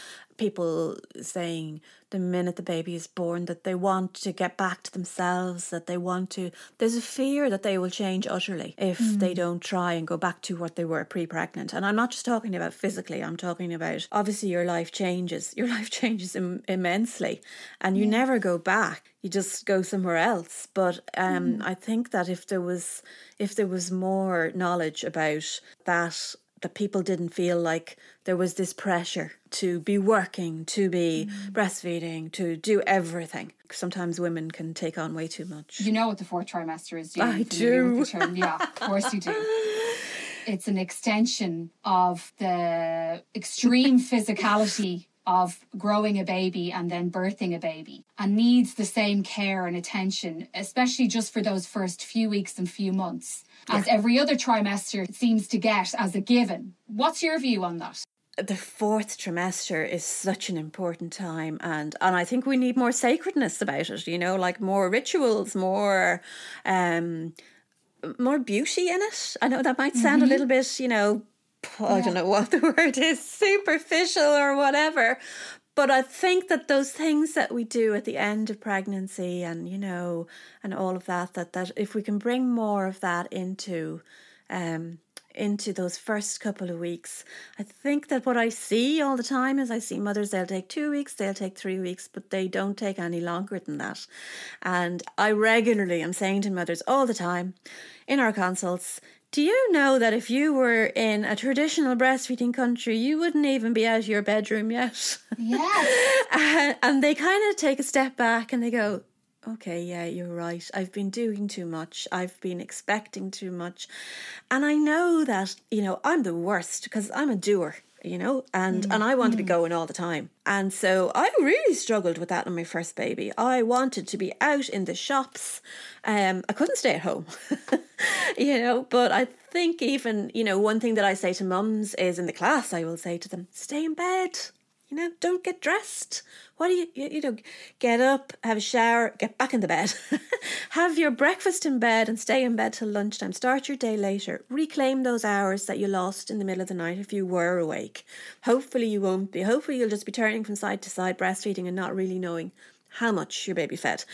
people saying the minute the baby is born that they want to get back to themselves, that they want to. There's a fear that they will change utterly if mm. they don't try and go back to what they were pre pregnant. And I'm not just talking about physically, I'm talking about obviously your life changes. [laughs] Your life changes Im- immensely and you yeah. never go back. You just go somewhere else. But um, mm. I think that if there was if there was more knowledge about that that people didn't feel like there was this pressure to be working, to be mm. breastfeeding, to do everything. Sometimes women can take on way too much. You know what the fourth trimester is, do I do. Yeah, of course you do. [laughs] It's an extension of the extreme physicality of growing a baby and then birthing a baby and needs the same care and attention, especially just for those first few weeks and few months, yeah. as every other trimester seems to get as a given. What's your view on that? the fourth trimester is such an important time and and I think we need more sacredness about it you know like more rituals more um more beauty in it I know that might sound mm-hmm. a little bit you know I yeah. don't know what [laughs] the word is, superficial or whatever. But I think that those things that we do at the end of pregnancy and, you know, and all of that, that, that if we can bring more of that into um into those first couple of weeks. I think that what I see all the time is I see mothers, they'll take two weeks, they'll take three weeks, but they don't take any longer than that. And I regularly am saying to mothers all the time in our consults, do you know that if you were in a traditional breastfeeding country, you wouldn't even be out of your bedroom yet? Yes. [laughs] and, and they kind of take a step back and they go, okay, yeah, you're right. I've been doing too much. I've been expecting too much. And I know that, you know, I'm the worst because I'm a doer you know and mm. and I want mm. to be mm. going all the time and so I really struggled with that on my first baby I wanted to be out in the shops um I couldn't stay at home [laughs] you know but I think even you know one thing that I say to mums is in the class I will say to them stay in bed you know, don't get dressed. What do you, you, you know, get up, have a shower, get back in the bed. [laughs] have your breakfast in bed and stay in bed till lunchtime. Start your day later. Reclaim those hours that you lost in the middle of the night if you were awake. Hopefully you won't be. Hopefully you'll just be turning from side to side breastfeeding and not really knowing how much your baby fed.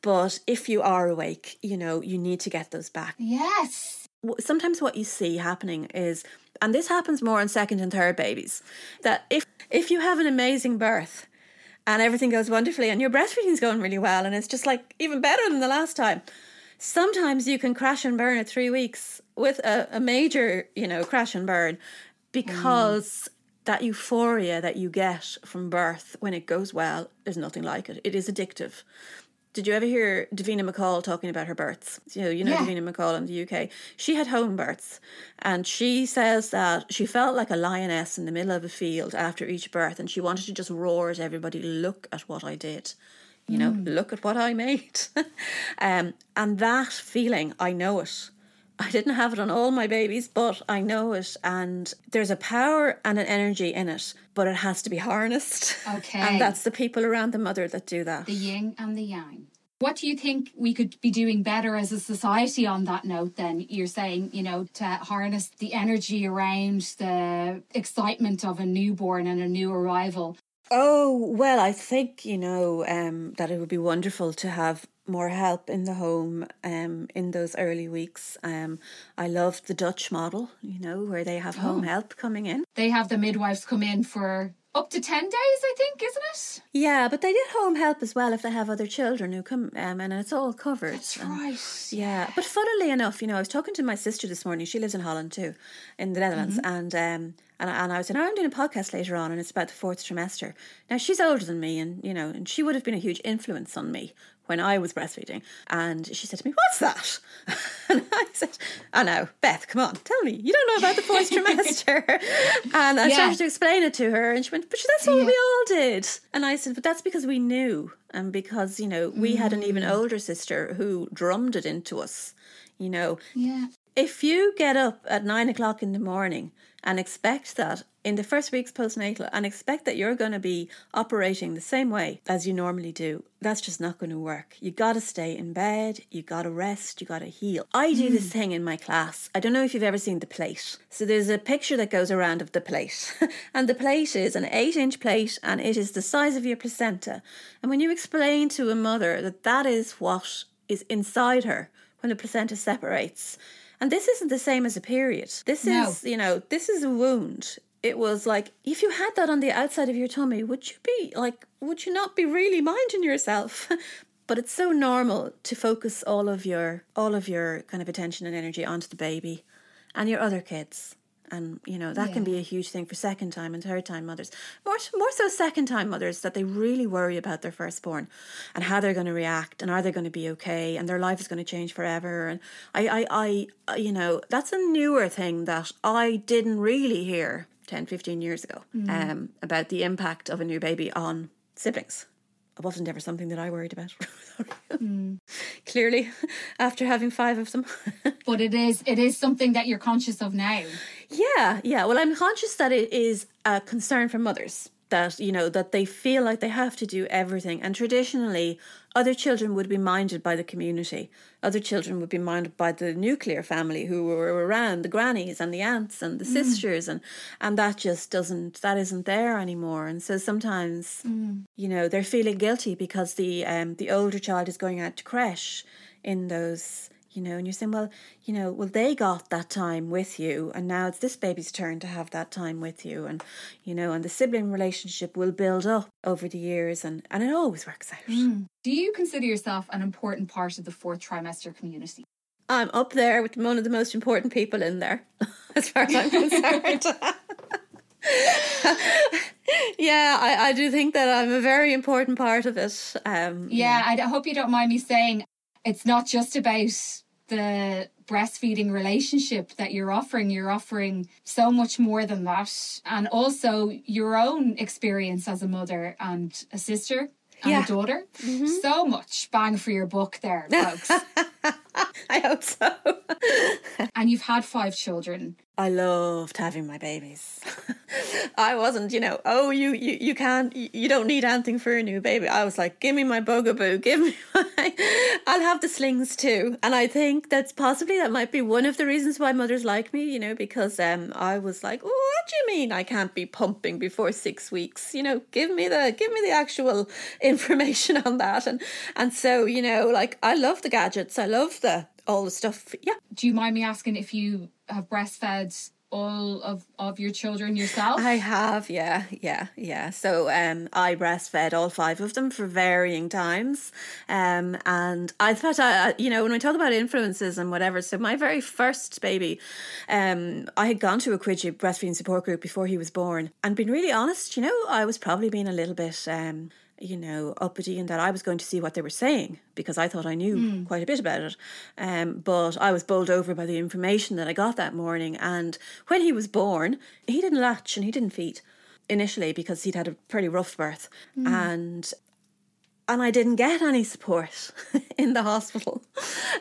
But if you are awake, you know, you need to get those back. Yes. Sometimes what you see happening is and this happens more on second and third babies, that if if you have an amazing birth and everything goes wonderfully and your breastfeeding is going really well and it's just like even better than the last time, sometimes you can crash and burn at three weeks with a, a major, you know, crash and burn because mm. that euphoria that you get from birth when it goes well, there's nothing like it. It is addictive. Did you ever hear Davina McCall talking about her births? You know, you know yeah. Davina McCall in the UK. She had home births, and she says that she felt like a lioness in the middle of a field after each birth, and she wanted to just roar at everybody, "Look at what I did." You know, mm. look at what I made. [laughs] um, and that feeling, I know it I didn't have it on all my babies, but I know it. And there's a power and an energy in it, but it has to be harnessed. Okay. And that's the people around the mother that do that. The yin and the yang. What do you think we could be doing better as a society on that note then? You're saying, you know, to harness the energy around the excitement of a newborn and a new arrival. Oh, well, I think, you know, um, that it would be wonderful to have more help in the home um, in those early weeks. Um, I love the Dutch model, you know, where they have home help coming in. They have the midwives come in for up to 10 days, I think, isn't it? Yeah, but they get home help as well if they have other children who come, um, and it's all covered. That's And- right. Yeah, but funnily enough, you know, I was talking to my sister this morning. She lives in Holland too, in the Netherlands, and um, and I, and I was saying, oh, I'm doing a podcast later on, and it's about the fourth trimester. Now she's older than me, and you know, and she would have been a huge influence on me when I was breastfeeding. And she said to me, "What's that?" [laughs] and I said, "I know, Beth. Come on, tell me. You don't know about the fourth trimester." [laughs] and I Yeah. started to explain it to her, and she went, "But that's what we all did." And I said, "But that's because we knew, and because you know we had an even mm. older sister who drummed it into us." You know, Yeah. if you get up at nine o'clock in the morning and expect that in the first weeks postnatal and expect that you're going to be operating the same way as you normally do, that's just not going to work. You got to stay in bed, you got to rest, you got to heal. I do this hmm. thing in my class. I don't know if you've ever seen the plate. So there's a picture that goes around of the plate, [laughs] and the plate is an eight inch plate and it is the size of your placenta. And when you explain to a mother that that is what is inside her when the placenta separates, and this isn't the same as a period. This No. is, you know, this is a wound. It was like if you had that on the outside of your tummy, would you be like, would you not be really minding yourself? [laughs] but it's so normal to focus all of your all of your kind of attention and energy onto the baby and your other kids. And you know that can be a huge thing for second time and third time mothers. More more so second time mothers that they really worry about their firstborn and how they're going to react and are they going to be okay and their life is going to change forever. And I I I uh, you know that's a newer thing that I didn't really hear 10, 15 years ago um, about the impact of a new baby on siblings. It wasn't ever something that I worried about. [laughs] Clearly, after having five of them. [laughs] But it is it is something that you're conscious of now. Yeah, yeah. Well, I'm conscious that it is a concern for mothers that, you know, that they feel like they have to do everything. And traditionally, other children would be minded by the community. Other children would be minded by the nuclear family who were around, the grannies and the aunts and the sisters and and that just doesn't that isn't there anymore. And so sometimes, you know, they're feeling guilty because the um the older child is going out to crash in those you know, and you're saying, well, you know, well, they got that time with you, and now it's this baby's turn to have that time with you, and you know, and the sibling relationship will build up over the years, and and it always works out. Do you consider yourself an important part of the fourth trimester community? I'm up there with one of the most important people in there, [laughs] as far as I'm concerned. [laughs] yeah, I, I do think that I'm a very important part of it. Um, Yeah, I hope you don't mind me saying it's not just about the breastfeeding relationship that you're offering. You're offering so much more than that. And also your own experience as a mother and a sister and Yeah. a daughter. Mm-hmm. So much bang for your buck there, folks. [laughs] [laughs] I hope so. [laughs] and you've had five children. I loved having my babies. [laughs] I wasn't, you know, oh, you, you, you can't, you, you don't need anything for a new baby. I was like, give me my bugaboo, give me my, I'll have the slings too. And I think that's possibly, that might be one of the reasons why mothers like me, you know, because um, I was like, what do you mean I can't be pumping before six weeks? You know, give me the, give me the actual information on that. And, and so, you know, like, I love the gadgets. I love the, all the stuff. Yeah. Do you mind me asking if you have breastfed all of, of your children yourself? I have, yeah, yeah, yeah. So um, I breastfed all five of them for varying times, um, and I thought, I, I- you know, when we talk about influences and whatever. So my very first baby, um, I had gone to a Cuidiú breastfeeding support group before he was born, and been really honest, you know, I was probably being a little bit. Um, you know, uppity in that I was going to see what they were saying because I thought I knew quite a bit about it. Um, but I was bowled over by the information that I got that morning. And when he was born, he didn't latch and he didn't feed initially because he'd had a pretty rough birth. And and I didn't get any support [laughs] in the hospital. [laughs]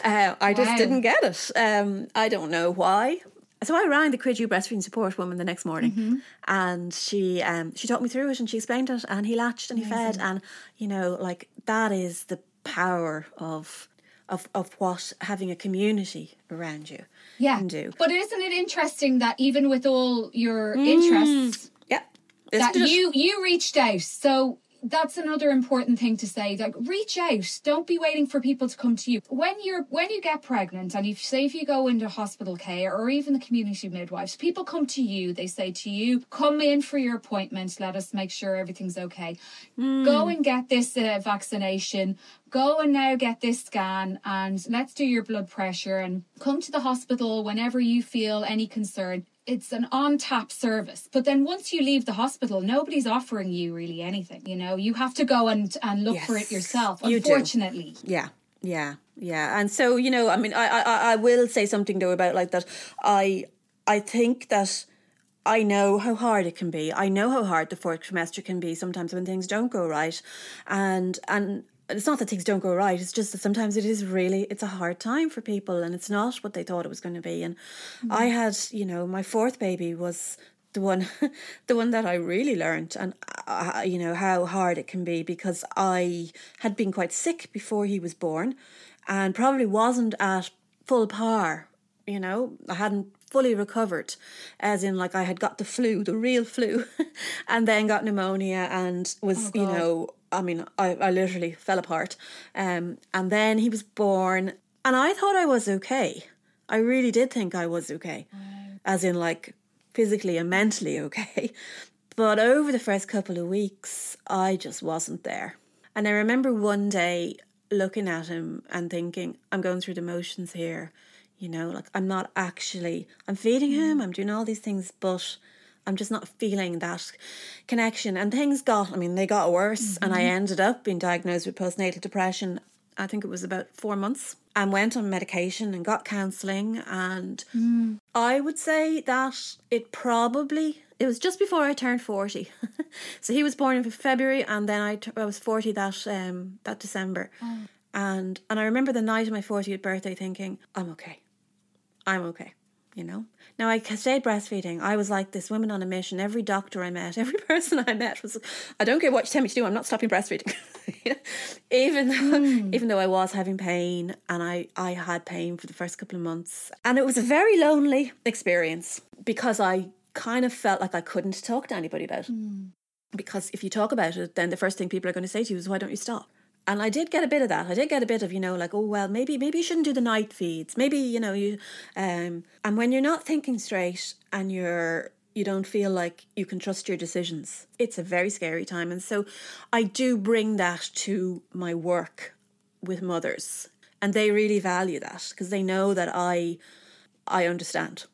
Uh, I just Wow. didn't get it. Um, I don't know why. So I rang the Cuidiú breastfeeding support woman the next morning, and she um, she talked me through it and she explained it, and he latched and he fed, and you know, like that is the power of of of what having a community around you Yeah. can do. But isn't it interesting that even with all your interests, Yeah, that you you reached out. So that's another important thing to say. That reach out. Don't be waiting for people to come to you. When you're when you get pregnant, and if say if you go into hospital care or even the community midwives, people come to you. They say to you, "Come in for your appointment. Let us make sure everything's okay. Go and get this uh, vaccination." Go and now get this scan and let's do your blood pressure and come to the hospital whenever you feel any concern it's an on tap service. But then once you leave the hospital, nobody's offering you really anything. You know, you have to go and, and look for it Yes, yourself, you unfortunately. Yeah, yeah, yeah. And so you know, I mean, I, I- I will say something though about like that. I, I think that I know how hard it can be. I know how hard the fourth trimester can be sometimes when things don't go right, and and. It's not that things don't go right. It's just that sometimes it is really it's a hard time for people, and it's not what they thought it was going to be. And I had, you know, my fourth baby was the one [laughs] the one that I really learned and uh, you know how hard it can be because I had been quite sick before he was born and probably wasn't at full par you know I hadn't fully recovered as in like I had got the flu the real flu [laughs] and then got pneumonia and was you know I mean I, I literally fell apart um and then he was born and I thought I was okay I really did think I was okay as in like physically and mentally [laughs] okay. But over the first couple of weeks, I just wasn't there. And I remember one day looking at him and thinking, I'm going through the motions here. You know, like I'm not actually, I'm feeding him, I'm doing all these things, but I'm just not feeling that connection. And things got, I mean, they got worse. And I ended up being diagnosed with postnatal depression. I think it was about four months and went on medication and got counselling. And I would say that it probably, it was just before I turned 40. [laughs] so he was born in February and then I, t- I was 40 that, um, that December. And, and I remember the night of my 40th birthday thinking, I'm okay. I'm okay. You know. Now I stayed breastfeeding. I was like this woman on a mission. Every doctor I met, [laughs] every person I met was, I don't care what you tell me to do. I'm not stopping breastfeeding. You [laughs] know? even though, hmm. even though I was having pain, and I I had pain for the first couple of months, and it was a very lonely experience because I kind of felt like I couldn't talk to anybody about it. Hmm. Because if you talk about it, then the first thing people are going to say to you is, "Why don't you stop?" And I did get a bit of that. I did get a bit of, you know, like, oh well, maybe maybe you shouldn't do the night feeds. Maybe, you know, you um and when you're not thinking straight and you're you don't feel like you can trust your decisions. It's a very scary time. And so I do bring that to my work with mothers. And they really value that because they know that I I understand.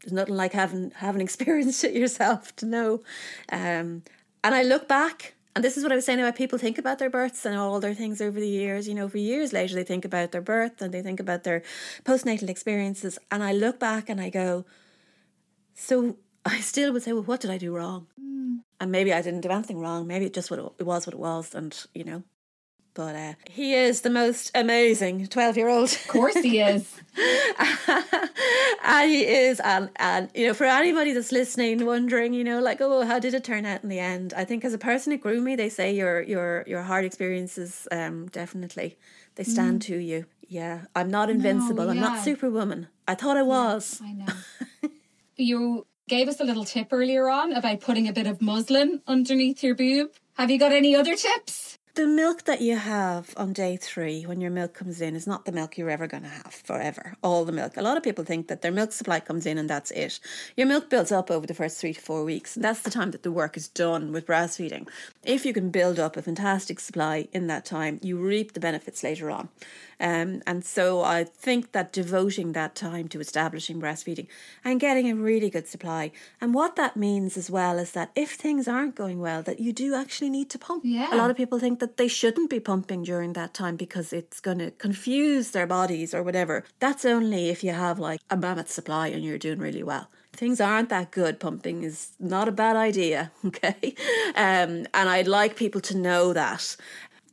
There's nothing like having having [laughs] experienced it yourself to know. Um, and I look back, and this is what I was saying about people think about their births and all their things over the years. You know, for years later, they think about their birth and they think about their postnatal experiences. And I look back and I go, so I still would say, well, what did I do wrong? Mm. And maybe I didn't do anything wrong. Maybe it just what it was what it was, and you know. But uh, he is the most amazing twelve-year-old. Of course he is. [laughs] and he is and and you know for anybody that's listening wondering you know like oh how did it turn out in the end i think as a person who grew me they say your your your hard experiences um definitely they stand to you yeah i'm not invincible i'm not superwoman i thought i was I know. [laughs] you gave us a little tip earlier on about putting a bit of muslin underneath your boob. Have you got any other tips? The milk that you have on day three when your milk comes in is not the milk you're ever going to have forever. All the milk. A lot of people think that their milk supply comes in and that's it. Your milk builds up over the first three to four weeks, and that's the time that the work is done with breastfeeding. If you can build up a fantastic supply in that time, you reap the benefits later on. Um, and so I think that devoting that time to establishing breastfeeding and getting a really good supply, and what that means as well is that if things aren't going well, that you do actually need to pump. Yeah. A lot of people think that they shouldn't be pumping during that time because it's going to confuse their bodies or whatever. That's only if you have like a mammoth supply and you're doing really well. Things aren't that good. Pumping is not a bad idea, [laughs] okay? Um, and I'd like people to know that.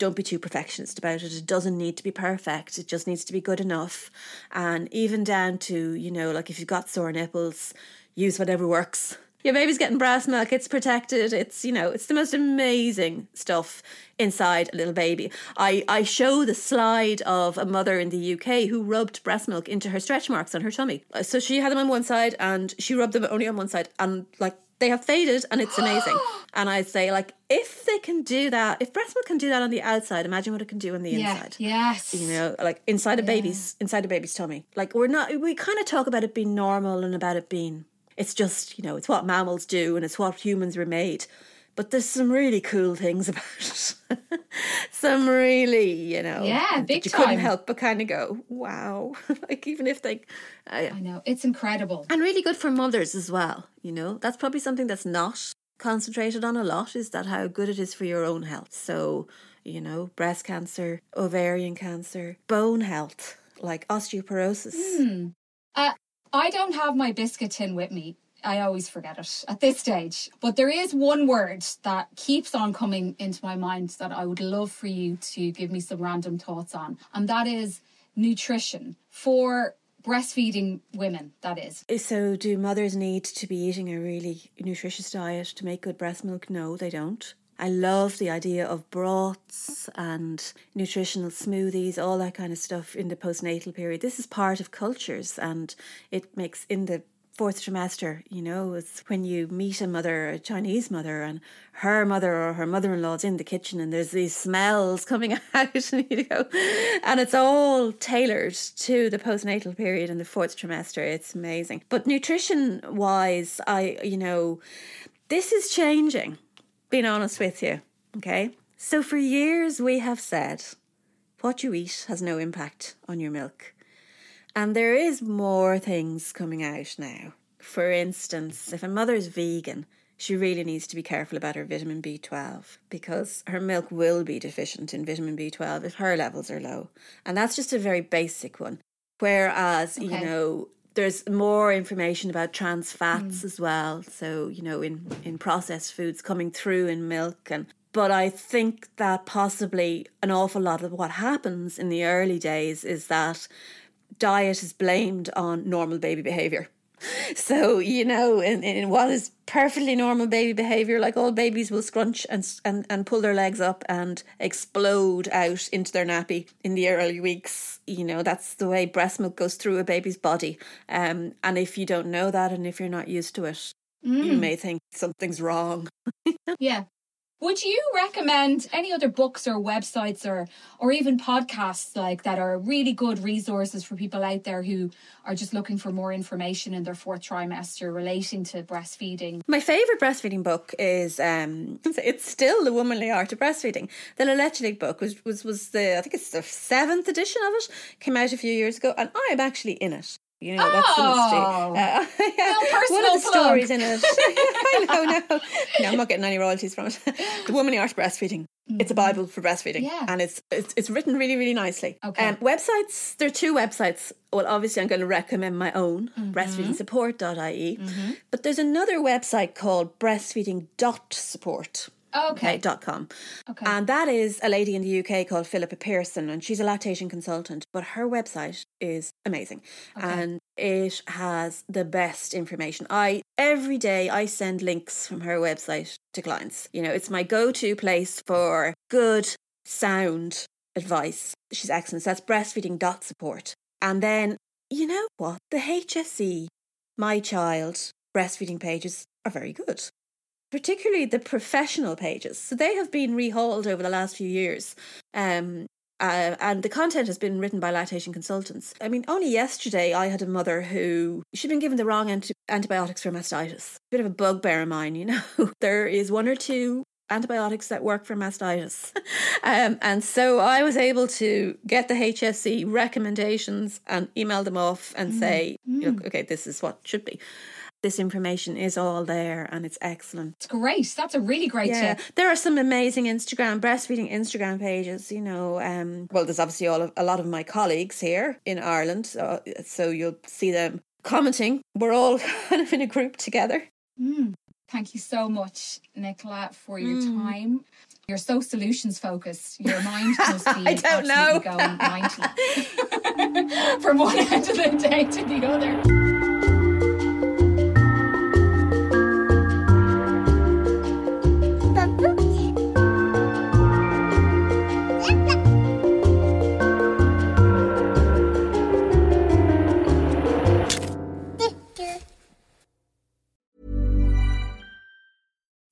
Don't be too perfectionist about it. It doesn't need to be perfect. It just needs to be good enough. And even down to, you know, like if you've got sore nipples, use whatever works your baby's getting breast milk, it's protected, it's, you know, it's the most amazing stuff inside a little baby. I, I show the slide of a mother in the UK who rubbed breast milk into her stretch marks on her tummy. Uh, so she had them on one side and she rubbed them only on one side and like they have faded and it's amazing. [gasps] and I say, like, if they can do that, if breast milk can do that on the outside, imagine what it can do on the yeah, inside. Yes. You know, like inside a baby's inside a baby's tummy. Like we're not we kind of talk about it being normal and about it being it's just, you know, it's what mammals do and it's what humans were made. But there's some really cool things [laughs] about it. some really, you know, yeah, big you time. couldn't help but kind of go, wow. [laughs] like even if they, uh, I know it's incredible and really good for mothers as well. You know, that's probably something that's not concentrated on a lot. Is that how good it is for your own health? So, you know, breast cancer, ovarian cancer, bone health, like osteoporosis. Mm. Uh, I don't have my biscuit tin with me. I always forget it at this stage. But there is one word that keeps on coming into my mind that I would love for you to give me some random thoughts on, and that is nutrition for breastfeeding women, that is. So, do mothers need to be eating a really nutritious diet to make good breast milk? No, they don't. I love the idea of broths and nutritional smoothies, all that kind of stuff in the postnatal period. This is part of cultures and it makes in the fourth trimester, you know, it's when you meet a mother, a Chinese mother, and her mother or her mother in law's in the kitchen and there's these smells coming [laughs] out and you go and it's all tailored to the postnatal period and the fourth trimester. It's amazing. But nutrition wise, I you know, this is changing being honest with you. Okay. So for years we have said what you eat has no impact on your milk. And there is more things coming out now. For instance, if a mother's vegan, she really needs to be careful about her vitamin B12 because her milk will be deficient in vitamin B12 if her levels are low. And that's just a very basic one. Whereas, okay. you know, there's more information about trans fats mm. as well. So, you know, in, in processed foods coming through in milk and but I think that possibly an awful lot of what happens in the early days is that diet is blamed on normal baby behavior. [laughs] So, you know, in, in what is perfectly normal baby behavior, like all babies will scrunch and, and, and pull their legs up and explode out into their nappy in the early weeks. You know, that's the way breast milk goes through a baby's body. Um, and if you don't know that and if you're not used to it, mm. you may think something's wrong. [laughs] yeah. Would you recommend any other books or websites or or even podcasts like that are really good resources for people out there who are just looking for more information in their fourth trimester relating to breastfeeding? My favorite breastfeeding book is um [laughs] it's still The Womanly Art of Breastfeeding. The Leche book was was was the I think it's the seventh edition of it came out a few years ago and I'm actually in it. You know, that's oh, uh, [laughs] yeah. one of the plug. stories in it. [laughs] [laughs] I know, no, no, I'm not getting any royalties from it. the Womanly Art Breastfeeding. Mm-hmm. It's a Bible for breastfeeding, yeah. and it's, it's it's written really, really nicely. Okay. Um, websites. There are two websites. Well, obviously, I'm going to recommend my own, mm-hmm. breastfeedingsupport.ie. Mm-hmm. But there's another website called breastfeeding.support. Okay. Dot com. Okay. And that is a lady in the UK called Philippa Pearson, and she's a lactation consultant. But her website is amazing, okay. and it has the best information. I every day I send links from her website to clients. You know, it's my go-to place for good sound advice. She's excellent. So that's breastfeeding dot support. And then you know what? The HSE, my child breastfeeding pages are very good particularly the professional pages. So they have been rehauled over the last few years. Um, uh, and the content has been written by lactation consultants. I mean, only yesterday I had a mother who she'd been given the wrong anti- antibiotics for mastitis. Bit of a bugbear of mine, you know. [laughs] there is one or two antibiotics that work for mastitis. [laughs] um, and so I was able to get the HSE recommendations and email them off and mm. say, mm. okay, this is what should be this information is all there and it's excellent. It's great. That's a really great yeah. tip. There are some amazing Instagram breastfeeding Instagram pages. You know, um, well, there's obviously all of, a lot of my colleagues here in Ireland, so, so you'll see them commenting. We're all [laughs] kind of in a group together. Mm. Thank you so much, Nicola, for your mm. time. You're so solutions focused. Your [laughs] mind must be I don't know. going 90 [laughs] from one end of the day to the other.